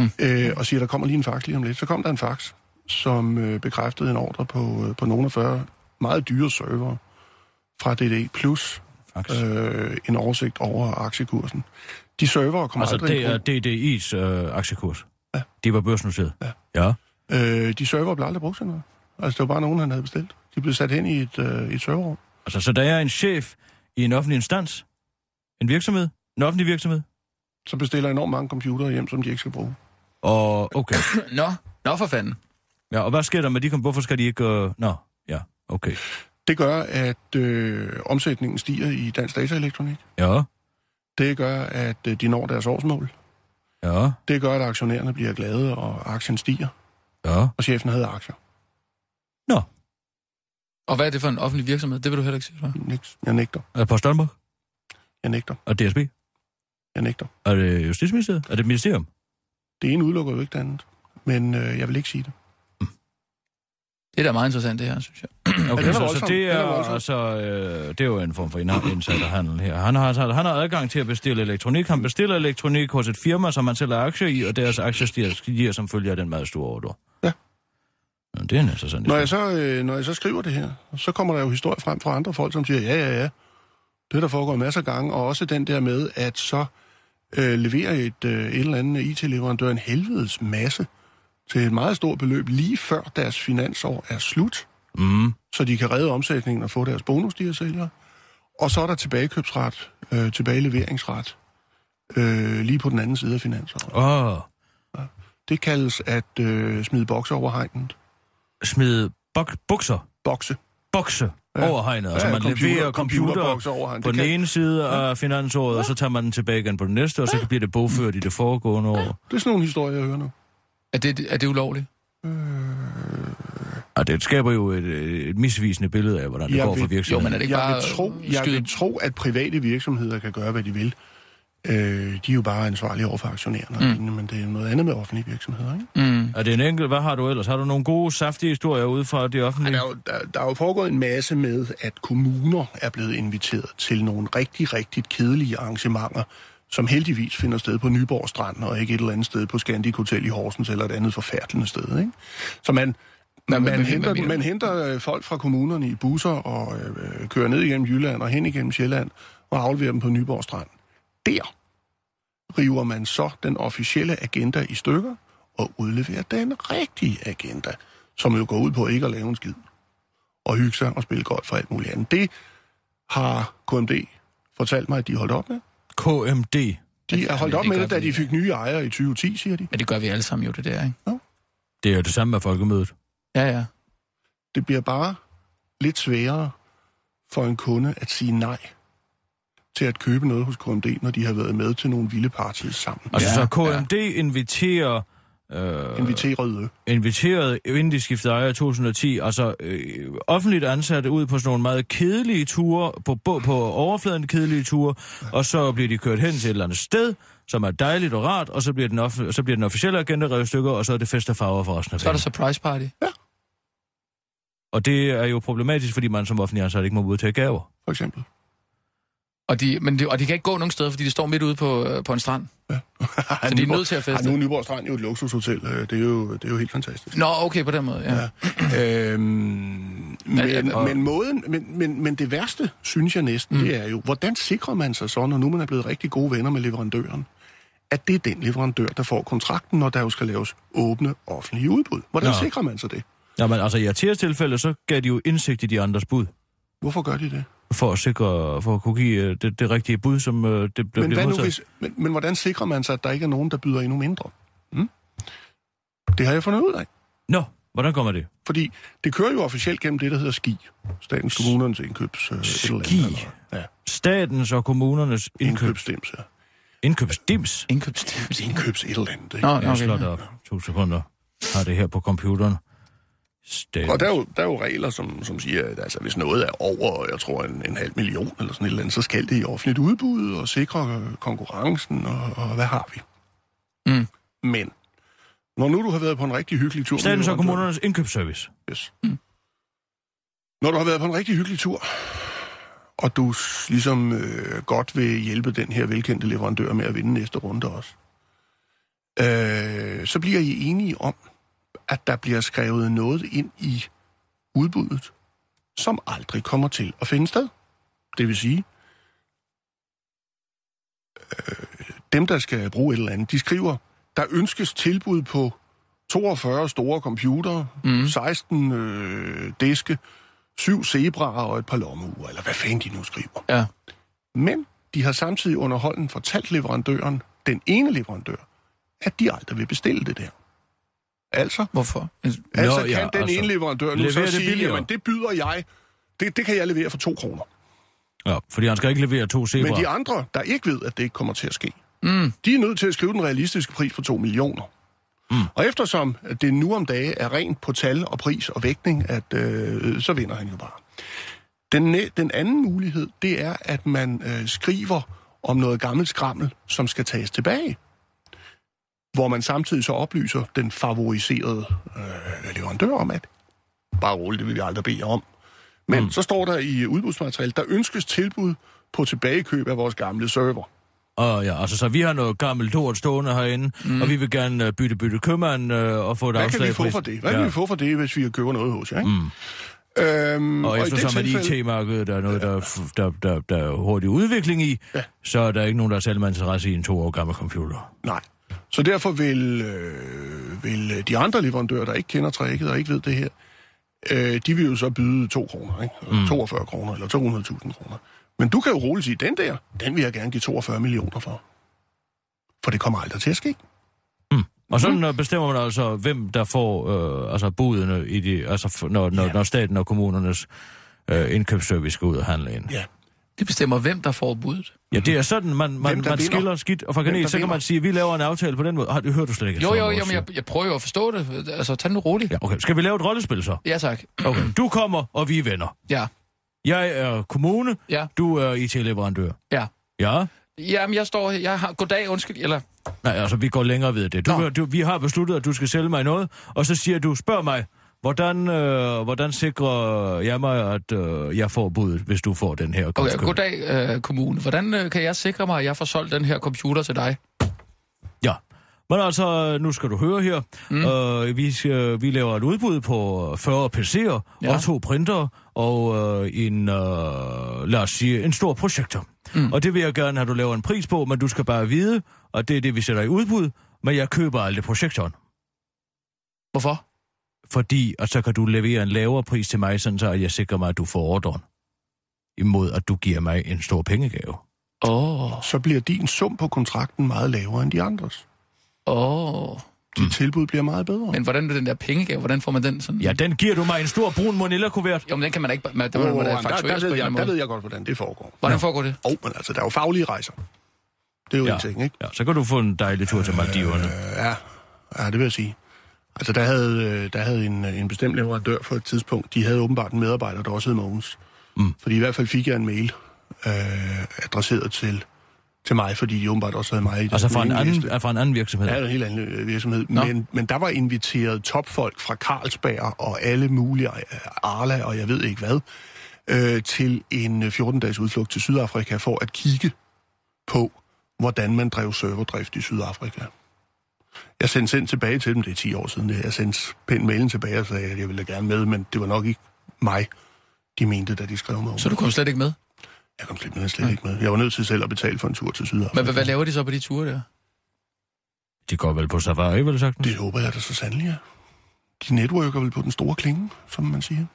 Mm. Øh, og siger, der kommer lige en fax lige om lidt. Så kom der en fax, som øh, bekræftede en ordre på, øh, på nogle af 40 meget dyre server fra DD Plus Faktisk. øh, en oversigt over aktiekursen. De server kommer altså, aldrig det i brug. er DDI's øh, aktiekurs. Ja. De var børsnoteret. Ja. Ja. Øh, de server blev aldrig brugt til noget. Altså, det var bare nogen, han havde bestilt. De blev sat hen i et, øh, et serverrum. Altså, så der er en chef i en offentlig instans, en virksomhed, en offentlig virksomhed, Så bestiller enormt mange computere hjem, som de ikke skal bruge. Og okay. Nå, nå for fanden. Ja, og hvad sker der med de kom? Hvorfor skal de ikke... Øh... Nå, ja, okay. Det gør, at øh, omsætningen stiger i dansk dataelektronik. Ja, Det gør, at øh, de når deres årsmål. ja, Det gør, at aktionærerne bliver glade, og aktien stiger. ja. Og chefen havde aktier. Nå, Og hvad er det for en offentlig virksomhed? Det vil du heller ikke sige, hva'? Niks. Jeg nægter. er det Post Danmark? Jeg nægter. Og DSB? Jeg nægter. Er det Justitsministeriet? Er det et ministerium? Det ene udelukker jo ikke det andet. Men øh, jeg vil ikke sige det. Det er da meget interessant, det her, synes jeg. Okay, er så, så det Den er er, voldsom. altså, øh, det er jo en form for insiderhandel her. Han har, altså, han har adgang til at bestille elektronik. Han bestiller elektronik hos et firma, som han sælger aktier i, og deres aktier stiger, stiger som følge af den meget store ordre. Ja. Nå, det er en interessant Når historie. jeg, så, øh, når jeg så skriver det her, så kommer der jo historier frem fra andre folk, som siger, ja, ja, ja. Det er der foregår masser af gange, og også den der med, at så øh, leverer et, øh, et eller andet IT-leverandør en helvedes masse til et meget stort beløb lige før deres finansår er slut, Mm. så de kan redde omsætningen og få deres bonus, de her sælgere. Og så er der tilbagekøbsret, øh, tilbageleveringsret, øh, lige på den anden side af finansåret. Åh, Det kaldes at øh, smide bokser over hegnet. smide bok- bukser, Bokse. Bokse Ja. over hegnet. Altså Ja, man computer- leverer computer over hegnet. på Det den kan- ene side af finansåret, og så tager man den tilbage igen på den næste, og så bliver det bogført i det foregående år. Det er sådan nogle historier, jeg hører nu. Er det, er det ulovligt? Og det skaber jo et, et misvisende billede af, hvordan det Jeg går for vil- virksomheden. Jo, men er det ikke jeg bare vil, tro, jeg vil tro, at private virksomheder kan gøre, hvad de vil. Øh, de er jo bare ansvarlige over for aktionærerne, mm. men det er noget andet med offentlige virksomheder, ikke? Mm. Er det en enkelt? Hvad har du ellers? Har du nogle gode, saftige historier ude fra det offentlige? der, er jo, der, der er jo foregået en masse med, at kommuner er blevet inviteret til nogle rigtig, rigtig kedelige arrangementer, som heldigvis finder sted på Nyborg Strand, og ikke et eller andet sted på Scandic Hotel i Horsens, eller et andet forfærdeligt sted. Ikke? Så man, men- man, men- henter, man henter øh, folk fra kommunerne i busser og øh, kører ned igennem Jylland og hen igennem Sjælland og afleverer dem på Nyborg Strand. Der river man så den officielle agenda i stykker og udleverer den rigtige agenda, som jo går ud på ikke at lave en skid og hygge sig og spille golf for alt muligt andet. Det har KMD fortalt mig, at de holdt op med. KMD. De er holdt op med det, da de ja. fik nye ejere i 2010, siger de. Men det gør vi alle sammen jo, det der, ikke? Det er jo det samme med folkemødet. Ja, ja. Det bliver bare lidt sværere for en kunde at sige nej til at købe noget hos KMD, når de har været med til nogle vilde partier sammen. Altså, Ja, så KMD inviterer... Øh, Inviterede. inviteret, inden de skiftede ejer i 2010, altså øh, offentligt ansatte ud på sådan nogle meget kedelige ture, på, på, på overfladen kedelige ture, og så bliver de kørt hen til et eller andet sted, som er dejligt og rart, og så bliver den, off- så bliver den officielle agenda revet stykker, og så er det fest og farver for resten af Så er der surprise party. Og det er jo problematisk, fordi man som offentlig ansat ikke må modtage gaver. For eksempel. Og de, men de, og de kan ikke gå nogen steder, fordi de står midt ude på, øh, på en strand. Så de er nødt til at feste. Ja, nu er Nyborg Strand jo et luksushotel. øh, Det er jo, det er jo helt fantastisk. Nå, okay, på den måde, ja. ja. Øhm, men, ja, og- men, måden, men, men, men det værste, synes jeg næsten, mm. det er jo, hvordan sikrer man sig så, når nu man er blevet rigtig gode venner med leverandøren, at det er den leverandør, der får kontrakten, når der jo skal laves åbne offentlige udbud. Hvordan Nå. sikrer man sig det? Jamen, altså i Artias tilfælde, så gav de jo indsigt i de andres bud, Hvorfor gør de det? For at sikre, for at kunne give øh, det, det rigtige bud, som øh, det blev Men, hvad nu, hvis, men, men hvordan sikrer man sig, at der ikke er nogen, der byder endnu mindre? Hmm? Det har jeg fundet ud af. Nå, hvordan kommer det? Fordi det kører jo officielt gennem det, der hedder SKI. Statens Kommunernes Indkøbs... Øh, et eller andet, SKI? eller- Ja, Statens og kommunernes indkøb, indkøbsstems, ja. indkøbsdims. Indkøbs et eller andet, ikke? Nå, Jeg okay. slår det op. To sekunder. Har det her på computeren. Statens. Og der er, jo, der er jo regler, som, som siger, at altså, hvis noget er over, jeg tror, en, en halv million eller sådan et eller andet, så skal det i offentligt udbud og sikre konkurrencen, og, og hvad har vi? Mm. Men, når nu du har været på en rigtig hyggelig tur... Statens og kommunernes indkøbsservice. Yes. Mm. Når du har været på en rigtig hyggelig tur, og du ligesom øh, godt vil hjælpe den her velkendte leverandør med at vinde næste runde også, øh, så bliver I enige om, at der bliver skrevet noget ind i udbuddet, som aldrig kommer til at finde sted. Det vil sige, øh, dem, der skal bruge et eller andet, de skriver, der ønskes tilbud på 42 store computere, mm. 16 øh, diske, syv zebraer og et par lommeure, eller hvad fanden de nu skriver. Ja. Men de har samtidig underholden fortalt leverandøren, den ene leverandør, at de aldrig vil bestille det der. Altså, Hvorfor? altså Nå, kan ja, den altså, ene leverandør nu så det sige, billigere. jamen det byder jeg, det, det kan jeg levere for to kroner. Ja, fordi han skal ikke levere to Men zebraer. de andre, der ikke ved, at det ikke kommer til at ske, Mm. de er nødt til at skrive den realistiske pris på 2 millioner. Mm. Og eftersom det nu om dage er rent på tal og pris og vægtning, at øh, så vinder han jo bare. Den, den anden mulighed, det er, at man øh, skriver om noget gammelt skrammel, som skal tages tilbage. Hvor man samtidig så oplyser den favoriserede øh, leverandør om, at bare roligt, det vil vi aldrig bede om. Men mm. så står der i udbudsmaterialet, der ønskes tilbud på tilbagekøb af vores gamle server. Og ja, altså, så vi har noget gammelt lort stående herinde, mm. og vi vil gerne uh, bytte bytte købmand uh, og få et Hvad kan afslag vi få for det? Hvad kan vi få for det, hvis vi køber noget hos jer? Ikke? Mm. Øhm, Og i eftersom at tilfælde- IT-markedet er noget, der, der, der, der er hurtig udvikling i, Ja. så er der ikke nogen, der er selv interesse i en to år gammel computer. Nej. Så derfor vil, øh, vil de andre leverandører, der ikke kender tricket og ikke ved det her, øh, de vil jo så byde 2 kroner, ikke? Mm. 42 kroner eller 200.000 kroner. Men du kan jo roligt sige, den der, den vil jeg gerne give 42 millioner for. For det kommer aldrig til at ske. Og sådan mm. bestemmer man altså, hvem der får øh, altså budene, i de, altså, når, når, Ja. når staten og kommunernes øh, indkøbsservice skal ud og handle ind. Ja. Det bestemmer, hvem der får budet. Ja, det er sådan, man, man, Hvem man vinder? skiller skidt og fra kanel, så kan man sige, at vi laver en aftale på den måde. Har, det hører du slet ikke? Jo, jo, jo, men jeg, jeg prøver jo at forstå det. Altså, tag nu roligt. Ja, okay. Skal vi lave et rollespil så? Ja, tak. Okay. Du kommer, og vi er venner. Ja, Jeg er kommune, ja, du er IT-leverandør. ja. Ja, Jamen, jeg står her. Jeg har... Goddag, undskyld. Eller... Nej, altså, vi går længere ved det. Du, Nå. du, vi har besluttet, at du skal sælge mig noget, og så siger du, spørg mig, hvordan, øh, hvordan sikrer jeg mig, at øh, jeg får budet, hvis du får den her Okay, kunstskøn? goddag, øh, kommune. Hvordan øh, kan jeg sikre mig, at jeg får solgt den her computer til dig? Ja. Men altså, nu skal du høre her. Mm. Øh, vi, skal, vi laver et udbud på 40 PC'er ja. og to printer og øh, en, øh, lad os sige, en stor projektor. Mm. Og det vil jeg gerne have, du laver en pris på, men du skal bare vide, og det er det, vi sætter i udbud, men jeg køber aldrig projektoren. Hvorfor? Fordi, og så kan du levere en lavere pris til mig, sådan så at jeg sikrer mig, at du får ordren. Imod, at du giver mig en stor pengegave. Åh, oh, Så bliver din sum på kontrakten meget lavere end de andres. åh. Oh. Dit mm. tilbud bliver meget bedre. Men hvordan er den der pengegave? Hvordan får man den sådan? Ja, den giver du mig en stor brun manila-kuvert. Jo, men den kan man ikke... Man, det Åh, må man der, der, der, ved jeg, der ved jeg godt, hvordan det foregår. Hvordan foregår det? Åh, oh, men altså, der er jo faglige rejser. Det er jo ja. Ja. en ting, ikke? Ja, så kan du få en dejlig tur til Maldiverne. Øh, ja. ja, det vil jeg sige. Altså, der havde, øh, der havde en, en bestemt leverandør for et tidspunkt, de havde åbenbart en medarbejder, der også hed Mogens. Mm. Fordi i hvert fald fik jeg en mail øh, adresseret til, til mig, fordi de åbenbart også havde mig i deres Altså fra en, anden, fra en anden virksomhed. Ja, det en helt anden øh, virksomhed. Nå. Men, men der var inviteret topfolk fra Carlsberg og alle mulige, øh, Arla og jeg ved ikke hvad, øh, til en 14-dages udflugt til Sydafrika for at kigge på, hvordan man drev serverdrift i Sydafrika. Jeg sendte sendt tilbage til dem, det er 10 år siden, jeg sendte pænt mailen tilbage og sagde, at jeg ville da gerne med, men det var nok ikke mig, de mente, da de skrev mig. Så du kom slet ikke med? Jeg kom slet, slet ikke med. Jeg var nødt til selv at betale for en tur til Sydafrika. Men hvad, hvad laver de så på de ture der? De går vel på safari, vel sagt? Det håber jeg da så sandelig, ja. De networker vel på den store klinge, som man siger.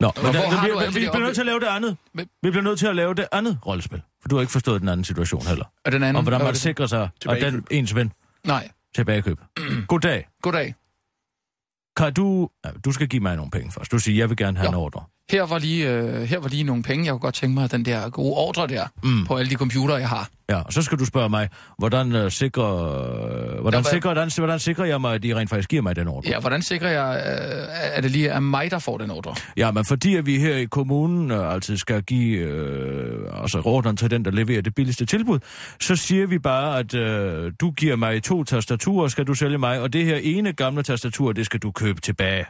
Nå, men der, der, bliver, vi de bliver nødt til at lave det andet. Men- Vi bliver nødt til at lave det andet rollespil. For du har ikke forstået den anden situation heller. Og den anden? Og hvordan man det? sikrer sig, og den ens ven Nej. Tilbagekøb. Goddag. Goddag. Kan du... Du skal give mig nogle penge først. Du siger, jeg vil gerne have Ja. en ordre. Her var, lige, øh, her var lige nogle penge. Jeg kunne godt tænke mig, den der gode ordre der Mm. på alle de computere, jeg har. Ja, og så skal du spørge mig, hvordan, uh, sikrer, uh, hvordan, hvad- sikrer, hvordan, hvordan sikrer jeg mig, at de rent faktisk giver mig den ordre? Ja, hvordan sikrer jeg, øh, at det lige er mig, der får den ordre? Ja, men fordi at vi her i kommunen øh, altid skal give øh, altså ordren til den, der leverer det billigste tilbud, så siger vi bare, at øh, du giver mig to tastaturer, skal du sælge mig, og det her ene gamle tastatur, det skal du købe tilbage.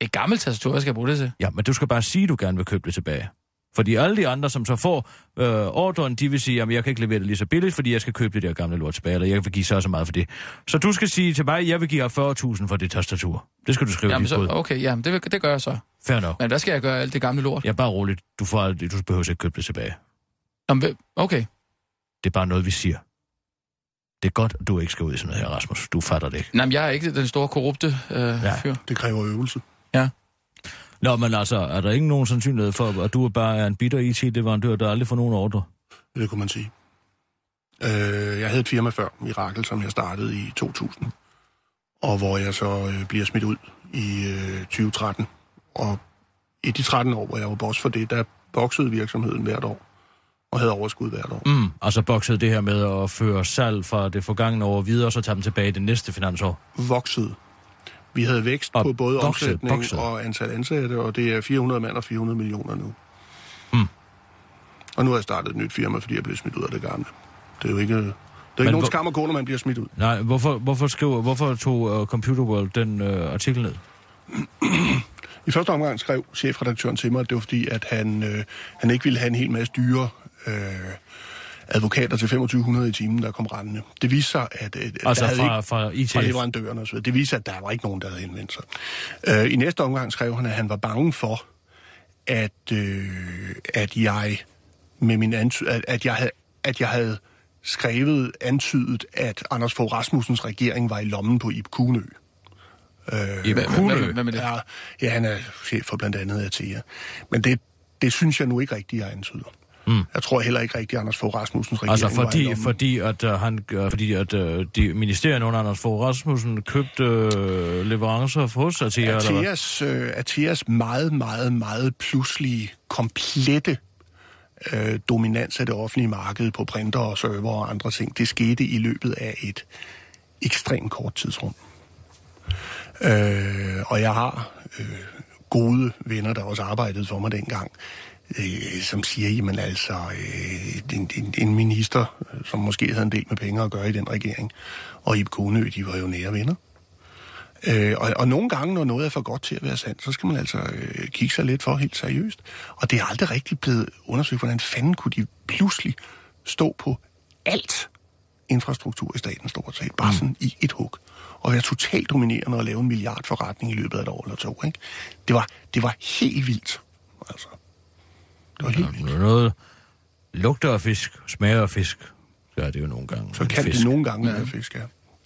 Et gammelt tastatur, hvad skal jeg bruge det til? Ja, men du skal bare sige, at du gerne vil købe det tilbage. Fordi alle de andre, som så får øh, ordren, de vil sige, at jeg kan ikke levere det lige så billigt, fordi jeg skal købe det der gamle lort tilbage, eller jeg vil give så så meget for det. Så du skal sige til mig, at jeg vil give dig 40.000 for det tastatur. Det skal du skrive Jamen, så, så... okay, jamen, det, vil- det gør jeg så. Fair nok. Men hvad skal jeg gøre alt det gamle lort? Ja, bare roligt. Du, får aldrig, du behøver ikke købe det tilbage. Jamen, okay. Det er bare noget, vi siger. Det er godt, at du ikke skal ud i sådan noget her, Rasmus. Du fatter det ikke. Nej, men jeg er ikke den store korrupte øh, Ja. fyr. Det kræver øvelse. Nå, men altså, er der ikke nogen sandsynlighed for, at du bare er en bitter IT-leverandør, der aldrig får nogen ordre? Det kunne man sige. Øh, jeg havde et firma før, Mirakel, som jeg startede i 2000. Og hvor jeg så øh, bliver smidt ud i øh, 2013. Og i de 13 år, hvor jeg var boss for det, der voksede virksomheden hvert år. Og havde overskud hvert år. Mm, altså bokset det her med at føre salg fra det forgangne år videre, og så tage dem tilbage i det næste finansår. Voksede. Vi havde vækst Og på både bokset, omsætning bokset. og antal ansatte, og det er 400 mand og 400 millioner nu. Mm. Og nu har jeg startet et nyt firma, fordi jeg blev smidt ud af det gamle. Det er jo ikke, det er ikke Men nogen hvor- skam gå, når man bliver smidt ud. Nej, hvorfor, hvorfor, skriver, hvorfor tog uh, Computer World den uh, artikel ned? I første omgang skrev chefredaktøren til mig, at det var fordi, at han, øh, han ikke ville have en hel masse dyre øh, advokater til 2500 i timen, der kom rendende. Det viste sig, at, at Altså der havde fra, ikke, fra IT? fra leverandørerne osv. Det viste sig, at der var ikke nogen, der havde indvendt sig. Øh, I næste omgang skrev han, at han var bange for, at, øh, at jeg med min anty- at, at, jeg havde, at jeg havde skrevet, antydet, at Anders Fogh Rasmussens regering var i lommen på Ib Kunø. I Hvad, Kuglø. hvad, hvad med det? Ja, ja, han er chef for blandt andet Atea. Men det, det synes jeg nu ikke rigtigt, jeg antyder. Mm. Jeg tror heller ikke rigtigt, at Anders Fogh Rasmussens regering Altså fordi, fordi at uh, han, uh, fordi at uh, de ministerierne under Anders Fogh Rasmussen købte uh, leverancer hos Atea, eller hvad? Ateas, øh, Ateas meget, meget, meget pludselige, komplette øh, dominans af det offentlige marked på printer og server og andre ting, det skete i løbet af et ekstremt kort tidsrum. Øh, og jeg har øh, gode venner, der også arbejdede for mig dengang, øh, som siger, jamen altså, øh, en, en, en minister, som måske havde en del med penge at gøre i den regering, og Ib Konø, de var jo nære venner. Øh, og, og nogle gange, når noget er for godt til at være sandt, så skal man altså øh, kigge sig lidt for helt seriøst. Og det er aldrig rigtig blevet undersøgt, hvordan fanden kunne de pludselig stå på alt infrastruktur i staten stort set, bare sådan i et hug, og være totalt dominerende og lave en milliardforretning i løbet af et år eller to. Ikke? Det, var, det var helt vildt. Altså. Det var helt vildt. Noget lugter af fisk, smager af fisk. Så er det jo nogle gange. Så kan fisk. det nogle gange være fisk, ja.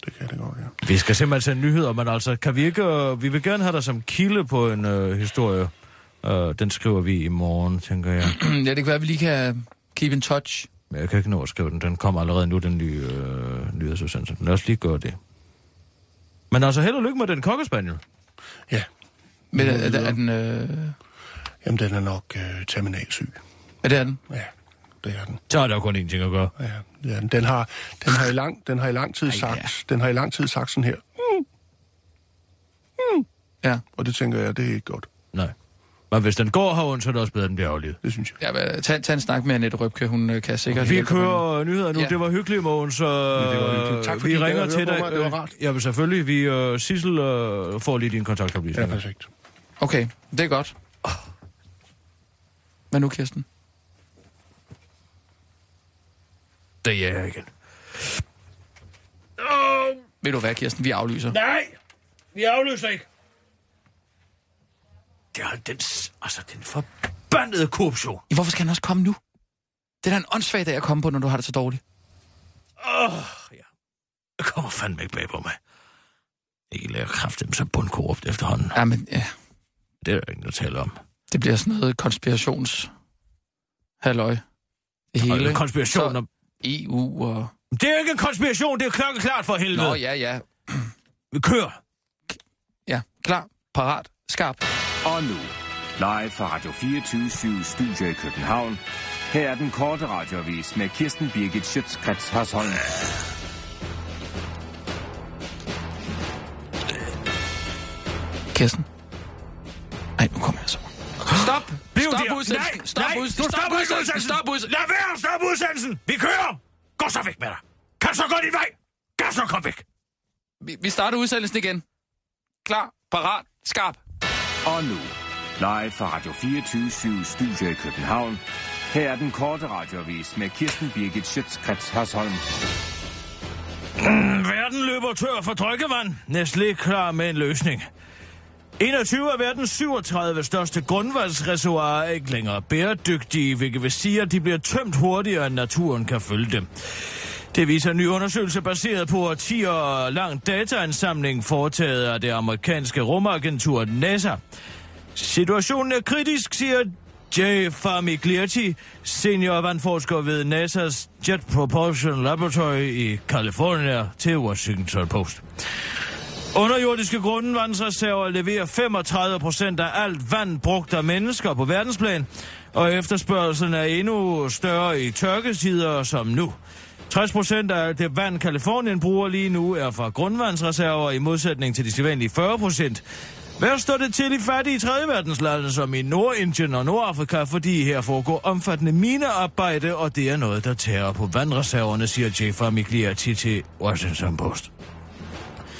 Det kan det godt, ja. Vi skal simpelthen sende nyheder, men altså, kan vi ikke... Øh, vi vil gerne have dig som kilde på en øh, historie. Øh, den skriver vi i morgen, tænker jeg. ja, det kan være, at vi lige kan keep in touch. Men jeg kan ikke nå at skrive den. Den kommer allerede nu, den nye øh, nyhedsudsendelse. Lad os lige gøre det. Men altså, held og lykke med den kokkespaniel. Ja, Men er, er, er den... Øh... jamen den er nok øh, terminalsyg. Er det er den? Ja, det er den. Så er der jo kun én ting at gøre. Ja, det er den. Den har, den har, i, lang, den har i lang tid Ej, sagt, ja. den har i lang tid sagt sådan her, Ja. og det tænker jeg, det er ikke godt. Nej. Men hvis den går herunden, så er det også bedre, at den bliver aflevet. Det synes jeg. ja men, tag, tag en snak med Annette Røbke, hun øh, kan sikkert... Vi kører nyheder nu. Ja. Ja. Det var hyggeligt, Mogens. Så det var hyggeligt. Tak, fordi vi ringer til dig. mig. Det var rart. Ja, men selvfølgelig. Vi, uh, Sissel uh, får lige dine Ja, kontaktoplysninger. perfekt. Okay, det er godt. Hvad nu, Kirsten? det er jeg igen. Ved du hvad, Kirsten? Vi aflyser. Nej, vi aflyser ikke. Det er den, altså, den forbandede korruption. Ja, Hvorfor skal han også komme nu? Det er da en åndssvag dag at komme på, når du har det så dårligt. Åh, oh, ja. Det kommer fandme ikke bag på mig. Ikke lærer kraften så bundkorrupt efterhånden. Ja, men ja, Det er der ingen, der taler om. Det bliver sådan noget konspirations... Halløj. Det Og hele. en konspiration om... EU og... Det er ikke en konspiration, det er klokkeklart for helvede. Nå, ja, ja. Vi kører. Ja, klar, parat, skarp. Og nu, live fra Radio 24 Studio i København. Her er den korte radiovis med Kirsten Birgit Schøtzgrads Hasholm. Kirsten. Ej, nu kommer jeg så. Stop! Bliv Stop der. udsendelsen! Nej, Stop nej, ud- du stop stopper udsendelsen! Stop udsendelsen! Lad være, stop udsendelsen. Vi kører. Gå så væk med dig. Kan så gå din vej. Kan så komme væk. Vi, vi starter udsendelsen igen. Klar, parat, skarp. Og nu, live fra Radio 24 Studio i København. Her er den korte radiovis med Kirsten Birgit Schøtzgrads Hasholm. Verden løber tør for drikkevand. Nestlé klar med en løsning. 21 af verdens 37 største grundvandsreservoirer er ikke længere bæredygtige, hvilket vil sige, at de bliver tømt hurtigere, end naturen kan følge dem. Det viser en ny undersøgelse baseret på 10 år lang dataansamling foretaget af det amerikanske rumagentur NASA. Situationen er kritisk, siger Jay Famiglietti, senior vandforsker ved NASA's Jet Propulsion Laboratory i California til Washington Post. Underjordiske grundvandsreserver leverer 35 procent af alt vand brugt af mennesker på verdensplan, og efterspørgselen er endnu større i tørketider som nu. 60 procent af det vand, Kalifornien bruger lige nu, er fra grundvandsreserver i modsætning til de sædvanlige 40 procent. Hvad står det til i fattige tredje tredjeverdenslande som i Nordindien og Nordafrika, fordi her foregår omfattende minearbejde, og det er noget, der tærer på vandreserverne, siger Jeffrey Miglia til Washington Post.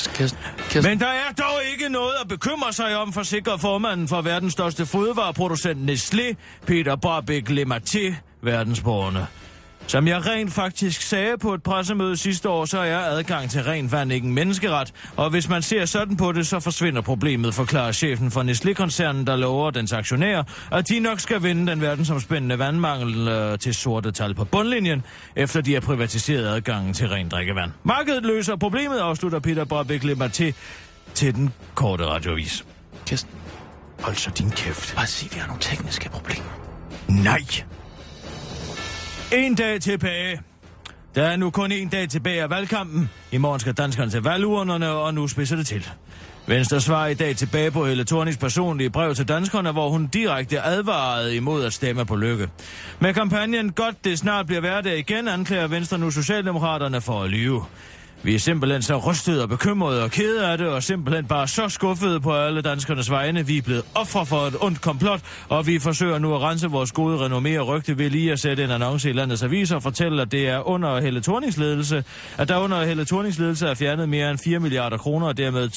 Kirsten, Kirsten. Men der er dog ikke noget at bekymre sig om, forsikrer formanden for verdens største fødevareproducent Nestlé, Peter Barbeck Lematé, verdensborgerne. Som jeg rent faktisk sagde på et pressemøde sidste år, så er adgang til ren vand ikke en menneskeret, og hvis man ser sådan på det, så forsvinder problemet, forklarer chefen for Nestlé-koncernen, der lover dens aktionærer, at de nok skal vende den verdensomspændende vandmangel øh, til sorte tal på bundlinjen, efter de har privatiseret adgangen til ren drikkevand. Markedet løser problemet, afslutter Peter Barbæk Lematé til den korte radiovis. Kirsten, Hold så din kæft. bare sig, vi har nogle tekniske problemer. Nej. En dag tilbage. Der er nu kun en dag tilbage af valgkampen. I morgen skal danskerne til valgurnerne, og nu spidser det til. Venstre svarer i dag tilbage på Helle Thornings personlige brev til danskerne, hvor hun direkte advarede imod at stemme på lykke. Med kampagnen Godt det snart bliver hverdag igen, anklager Venstre nu Socialdemokraterne for at lyve. Vi er simpelthen så rystede og bekymrede og kede af det, og simpelthen bare så skuffede på alle danskernes vegne. Vi er blevet ofre for et ondt komplot, og vi forsøger nu at rense vores gode renommé og rygte ved lige at sætte en annonce i landets aviser og fortælle, at det er under Helle Thornings ledelse, at der under Helle Thornings ledelse er fjernet mere end 4 milliarder kroner, og dermed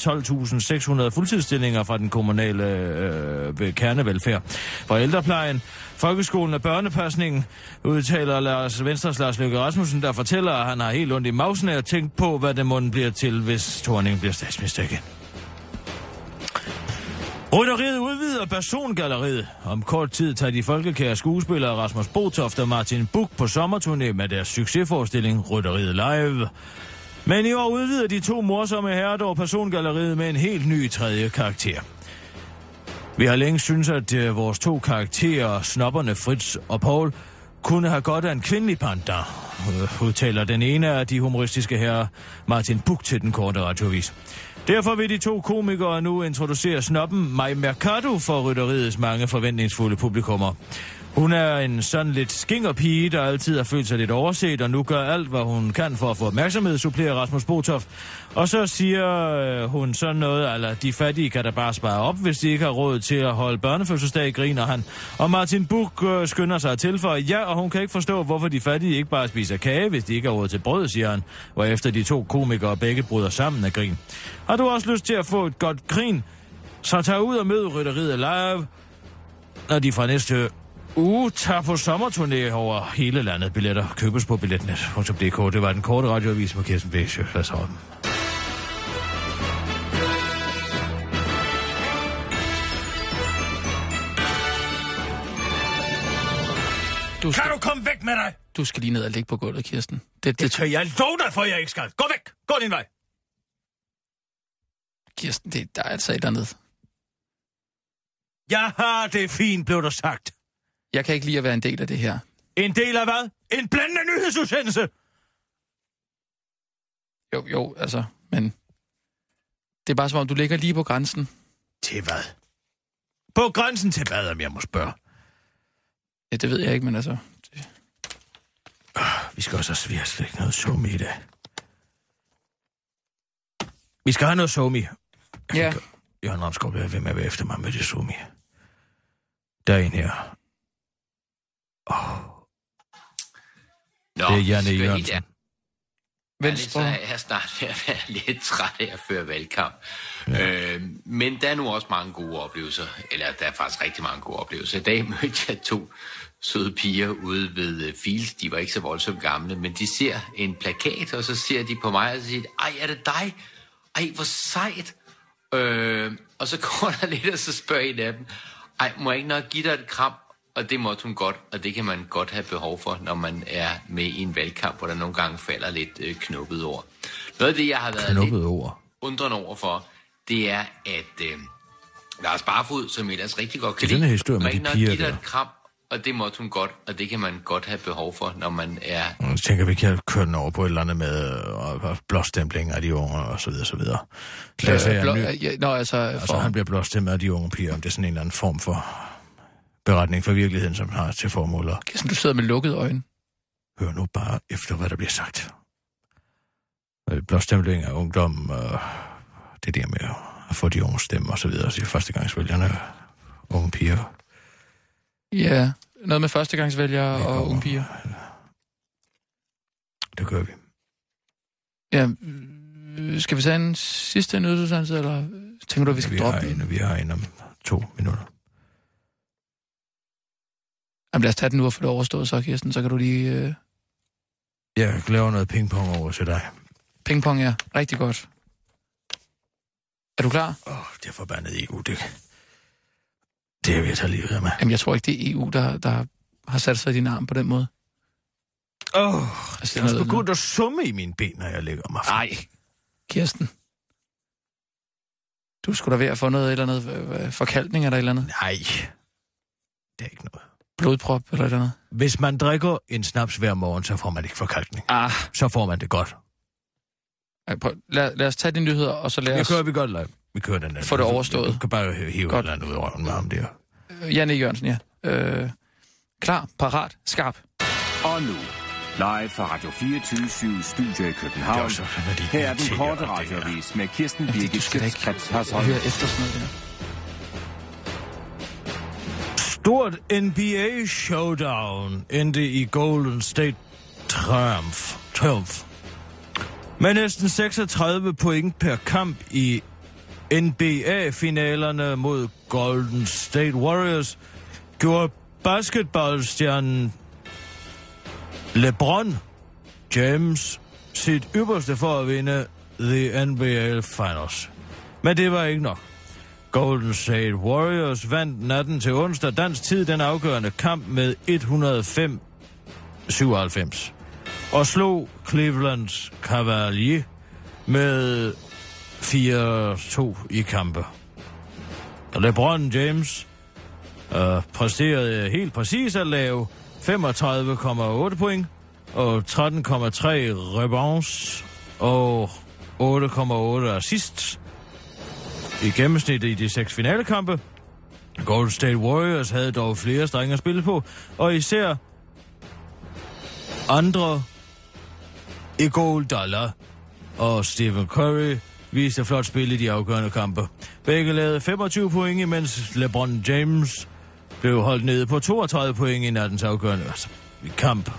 12.600 fuldtidsstillinger fra den kommunale øh, kernevelfærd. For ældreplejen, folkeskolen og børnepasningen, udtaler Lars Venstres Lars Løkke Rasmussen, der fortæller, at han har helt ondt i mausen af at tænke på, hvad det måden bliver til, hvis Thorning bliver statsminister igen. Rytteriet udvider persongalleriet. Om kort tid tager de folkekære skuespillere Rasmus Botoft og Martin Buk på sommerturné med deres succesforestilling Rytteriet Live. Men i år udvider de to morsomme herrer dog persongalleriet med en helt ny tredje karakter. Vi har længe syntes, at øh, vores to karakterer, snopperne Fritz og Paul, kunne have godt af en kvindelig panda, øh, udtaler den ene af de humoristiske herrer, Martin Buk, til den korte radiovis. Derfor vil de to komikere nu introducere snoppen Mai Mercado for rytteriets mange forventningsfulde publikummer. Hun er en sådan lidt skingerpige, der altid har følt sig lidt overset, og nu gør alt, hvad hun kan for at få opmærksomhed, supplerer Rasmus Botoft. Og så siger øh, hun sådan noget, eller de fattige kan da bare spare op, hvis de ikke har råd til at holde børnefødselsdag, griner han. Og Martin Buk øh, skynder sig til for, ja, og hun kan ikke forstå, hvorfor de fattige ikke bare spiser kage, hvis de ikke har råd til brød, siger han. efter de to komikere begge bryder sammen af grin. Har du også lyst til at få et godt grin? Så tag ud og mød rytteriet live, når de fra næste uge tager på sommerturné over hele landet. Billetter købes på billetnet.dk. Det var den korte radioavis med Kirsten Bæksjø. Lad os holde. Du skal, Kan du komme væk med dig? du skal lige ned og ligge på gulvet, Kirsten. Det, Det det, kan jeg love dig for, jeg ikke skal. Gå væk! Gå din vej! Kirsten, det, der er altså et eller andet. Jeg har det fint, blev der sagt. Jeg kan ikke lide at være en del af det her. En del af hvad? En blændende nyhedsudsendelse! Jo, jo, altså, men... Det er bare som om, du ligger lige på grænsen. Til hvad? På grænsen til hvad, om jeg må spørge? Ja, det ved jeg ikke, men altså... Vi skal også have ikke noget somi i dag. Vi skal have noget somi. Ja. Jørgen Ramskov bliver ved med at være efter mig med det somi. Der er en her. Oh, Nå, det er Janne skal jeg helt Jørgensen. Ærligt, så Venstre. er jeg snart ved at være lidt træt af at føre valgkamp. Ja. Øh, men der er nu også mange gode oplevelser, eller der er faktisk rigtig mange gode oplevelser. I dag mødte jeg to søde piger ude ved øh, Fields. De var ikke så voldsomt gamle, men de ser en plakat, og så ser de på mig og siger, ej, er det dig? Ej, hvor sejt. Øh, og så går der lidt, og så spørger en af dem, ej, må jeg ikke nok give dig et kram? Og det måtte hun godt, og det kan man godt have behov for, når man er med i en valgkamp, hvor der nogle gange falder lidt øh, knuppet ord. Noget af det, jeg har været lidt Knuppet ord. undrende over for, det er, at øh, Lars Barfod, som ellers rigtig godt kan lide, historie med de piger der. et kram, og det måtte hun godt, og det kan man godt have behov for, når man er... Jeg tænker, vi kan køre den over på et eller andet med øh, blåstempling af de unge og så videre, så videre. Jeg Øh, blå, ny- ja, nå, altså, Altså, for, han bliver blåstemplet af de unge piger, om det er sådan en eller anden form for beretning for virkeligheden, som har til formål at Kirsten, du sidder med lukkede øjne. høre nu bare efter, hvad der bliver sagt. Øh, Blåstempling af ungdom, og det der med at få de unge stemme og så videre, så førstegangsvælgerne, unge piger. Ja, noget med førstegangsvælgere Det og unge piger. Det gør vi. Ja, øh, skal vi tage en sidste nyhedsudsendelse, eller tænker du, at vi skal vi, droppe den? en, vi har en om to minutter. Jamen, lad os tage den nu og få det overstået, så Kirsten, så kan du lige... Øh, Jeg laver noget pingpong over til dig. pingpong, ja. Rigtig godt. Er du klar? Åh, oh, det er forbandet EU, det, det er ved at tage livet af mig. Jamen, jeg tror ikke, det er EU, der, der har sat sig i din arm på den måde. Åh, oh, Altså, jeg er også begyndt at summe i mine ben, når jeg lægger mig. Nej, Kirsten. Du skulle da ved at få noget eller andet øh, forkalkning eller et eller andet. Nej, det er ikke noget. Blodprop eller et eller andet. Hvis man drikker en snaps hver morgen, så får man ikke forkalkning. Ah, Så får man det godt. ej, prøv, lad, lad os tage de nyheder, og så lad Det os... kører vi godt live. Vi kører den der. Få det overstået. Du kan bare hive Godt. et eller andet ud af røven med ham der. Øh, Janne Jørgensen, ja. Øh, klar, parat, skarp. Og nu, Live fra Radio 24 Studio i København. Det er så, hvad de Her er den korte det radiovis med Kirsten Det, Birgit Schøtzgrads Hasholm. høre efter sådan noget der. Stort NBA showdown endte i Golden State Triumph. Triumph. Med næsten 36 point per kamp i NBA-finalerne mod Golden State Warriors, gjorde basketballstjernen LeBron James sit ypperste for at vinde The NBA Finals. Men det var ikke nok. Golden State Warriors vandt natten til onsdag dansk tid den afgørende kamp med 105-97 og slog Cleveland Cavalier med 4-2 i kampe. LeBron James øh, præsterede helt præcis at lave 35,8 point og 13,3 rebounds og 8,8 assists i gennemsnit i de seks finalekampe. Golden State Warriors havde dog flere strenge at spille på, og især andre Iguodala og Stephen Curry viste flot spil i de afgørende kampe. Begge lavede 25 point, imens LeBron James blev holdt nede på 32 point i nattens afgørende altså, kamp.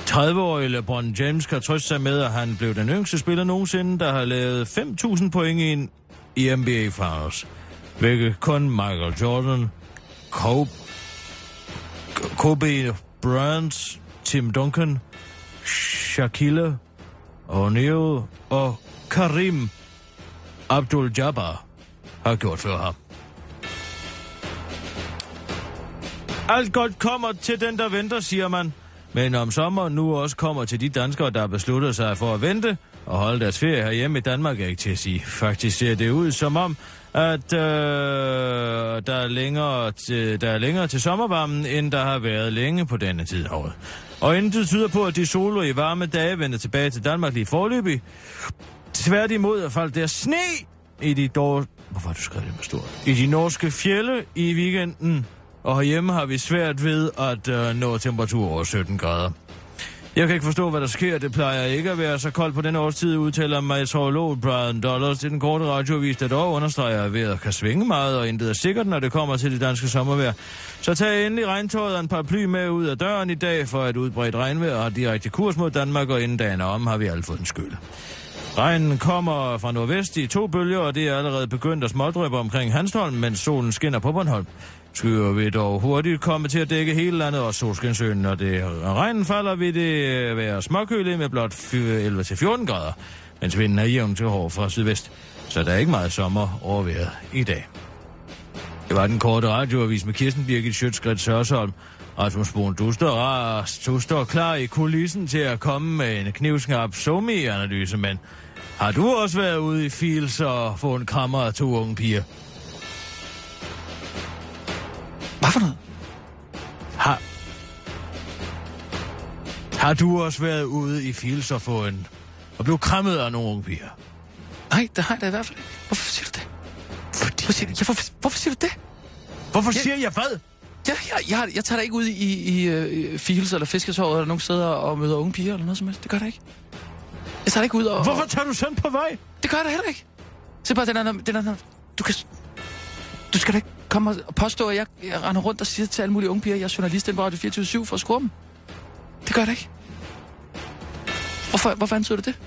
30-årige LeBron James kan trøste sig med, at han blev den yngste spiller nogensinde, der har lavet 5.000 point i en i NBA Finals. Hvilket kun Michael Jordan, Kobe, Kobe Bryant, Tim Duncan, Shaquille O'Neal og Karim Abdul-Jabbar har gjort før ham. Alt godt kommer til den, der venter, siger man. Men om sommeren nu også kommer til de danskere, der har besluttet sig for at vente og holde deres ferie herhjemme i Danmark, er ikke til at sige. Faktisk ser det ud som om, at øh, der, er længere til, der er længere til sommervarmen, end der har været længe på denne tid af året. Og intet tyder på, at de solrige varme dage vender tilbage til Danmark lige forløbig. Tværtimod er faldt der sne i de dår... Hvorfor har du skrevet det med stort? I de norske fjelle i weekenden. Og herhjemme har vi svært ved at øh, nå temperatur over 17 grader. Jeg kan ikke forstå, hvad der sker. Det plejer ikke at være så koldt på den årstid, udtaler meteorolog Brian Dollars til den korte radioavis, der dog understreger, at vejret kan svinge meget, og intet er sikkert, når det kommer til det danske sommervejr. Så tag endelig regntøjet og en paraply med ud af døren i dag, for at udbredt regnvejr har direkte kurs mod Danmark, og inden dagen er om, har vi alle fået en skyld. Regnen kommer fra nordvest i to bølger, og det er allerede begyndt at smådrøbe omkring Hanstholm, mens solen skinner på Bornholm. Skyer vil dog hurtigt komme til at dække hele landet og Solskinsøen. Når det regnen falder, vil det øh, være småkøligt med blot 11-14 grader, mens vinden er jævn til hård fra sydvest. Så der er ikke meget sommer over i dag. Det var den korte radioavis med Kirsten Birgit Sjøtskrets Sørsholm. Rasmus Bohn, du står, ras, du står klar i kulissen til at komme med en knivskarp somi-analyse, men har du også været ude i Fields og få en krammer af to unge piger? Hvad for noget? Har, har du også været ude i Fields og få en... og blive krammet af nogle unge piger? Nej, det har jeg da i hvert fald ikke. Hvorfor siger du det? Fordi... Hvorfor siger du, ja, hvorfor, hvorfor siger du det? Hvorfor siger jeg hvad? Jeg, jeg, jeg, jeg tager da ikke ud i, i uh, Fields eller Fisketåret eller nogen steder og møder unge piger eller noget som helst. Det gør jeg ikke. Jeg tager da ikke ud og... Hvorfor tager du sådan på vej? Det gør jeg da heller ikke. Se bare, den er, den er, du kan... Du skal da ikke komme og påstå, at jeg, jeg render rundt og siger til alle mulige unge piger, at jeg er journalist inden på Radio 24 for at skrue dem. Det gør da ikke. Hvorfor, hvorfor antyder du det?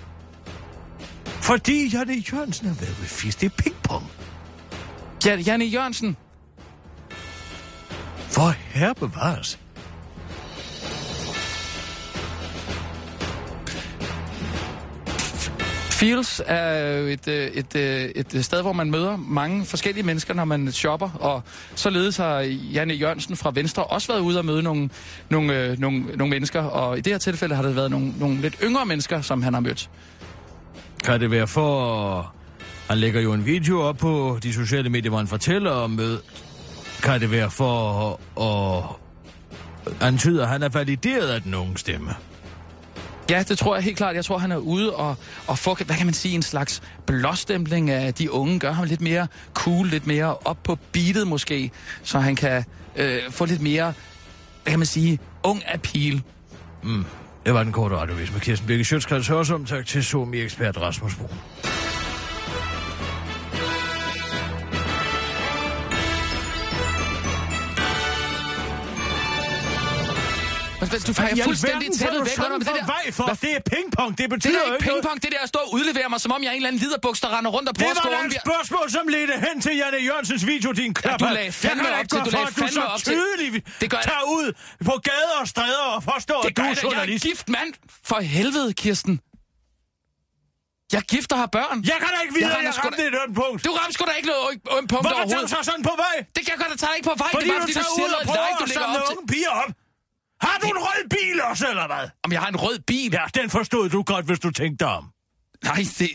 Fordi Janne Jørgensen har været Fields. Det er pingpong. Ja, Janne Jørgensen. For herre bevares. Fields er et, øh, et, øh, et, et sted, hvor man møder mange forskellige mennesker, når man shopper. Og således har Janne Jørgensen fra Venstre også været ude og møde nogle, nogle, nogle, nogle mennesker. Og i det her tilfælde har det været nogle, nogle lidt yngre mennesker, som han har mødt. Kan det være for... Han lægger jo en video op på de sociale medier, hvor han fortæller om mødet. Kan det være for at Antyder, at han er valideret af den unge stemme? Ja, det tror jeg helt klart. Jeg tror, han er ude og, og få, hvad kan man sige, en slags blåstempling af de unge. Gør ham lidt mere cool, lidt mere op på beatet måske, så han kan øh, få lidt mere, hvad kan man sige, ung appeal. Mm. Det var den korte radiovis med Kirsten Birke Sjøtskreds Hørsum. Tak til Somi-ekspert Rasmus Brun. Du får jeg fuldstændig tæppet væk under med det der. vej for? Hvad Det er pingpong. Det Det betyder er jo ikke pingpong, det der at stå og udlevere mig, som om jeg er en eller anden liderbuks, der render rundt og Det prøver at var da et spørgsmål, som ledte hen til Janne Jørgensens video, din klapper. lagde fandme op til- du lagde fandme op til- Det gør tager ud på gader og stræder og forstår, Det at du er da. Jeg er journalist. gift mand. For helvede, Kirsten. Jeg er gift og har børn. Jeg kan da ikke vide, Jeg at jeg ramte da- et ømt punkt. Du ramte sgu da ikke noget ømt punkt Hvorfor tager du overhovedet. så sådan på vej? Det kan jeg godt, at tager ikke på vej. Fordi det er bare, du fordi du tager siger ud og prøver du at samle unge piger op. Har du en rød bil også, eller hvad? Om jeg har en rød bil? Ja, den forstod du godt, hvis du tænkte om. Nej, det...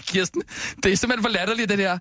Kirsten, det er simpelthen for latterligt, det der.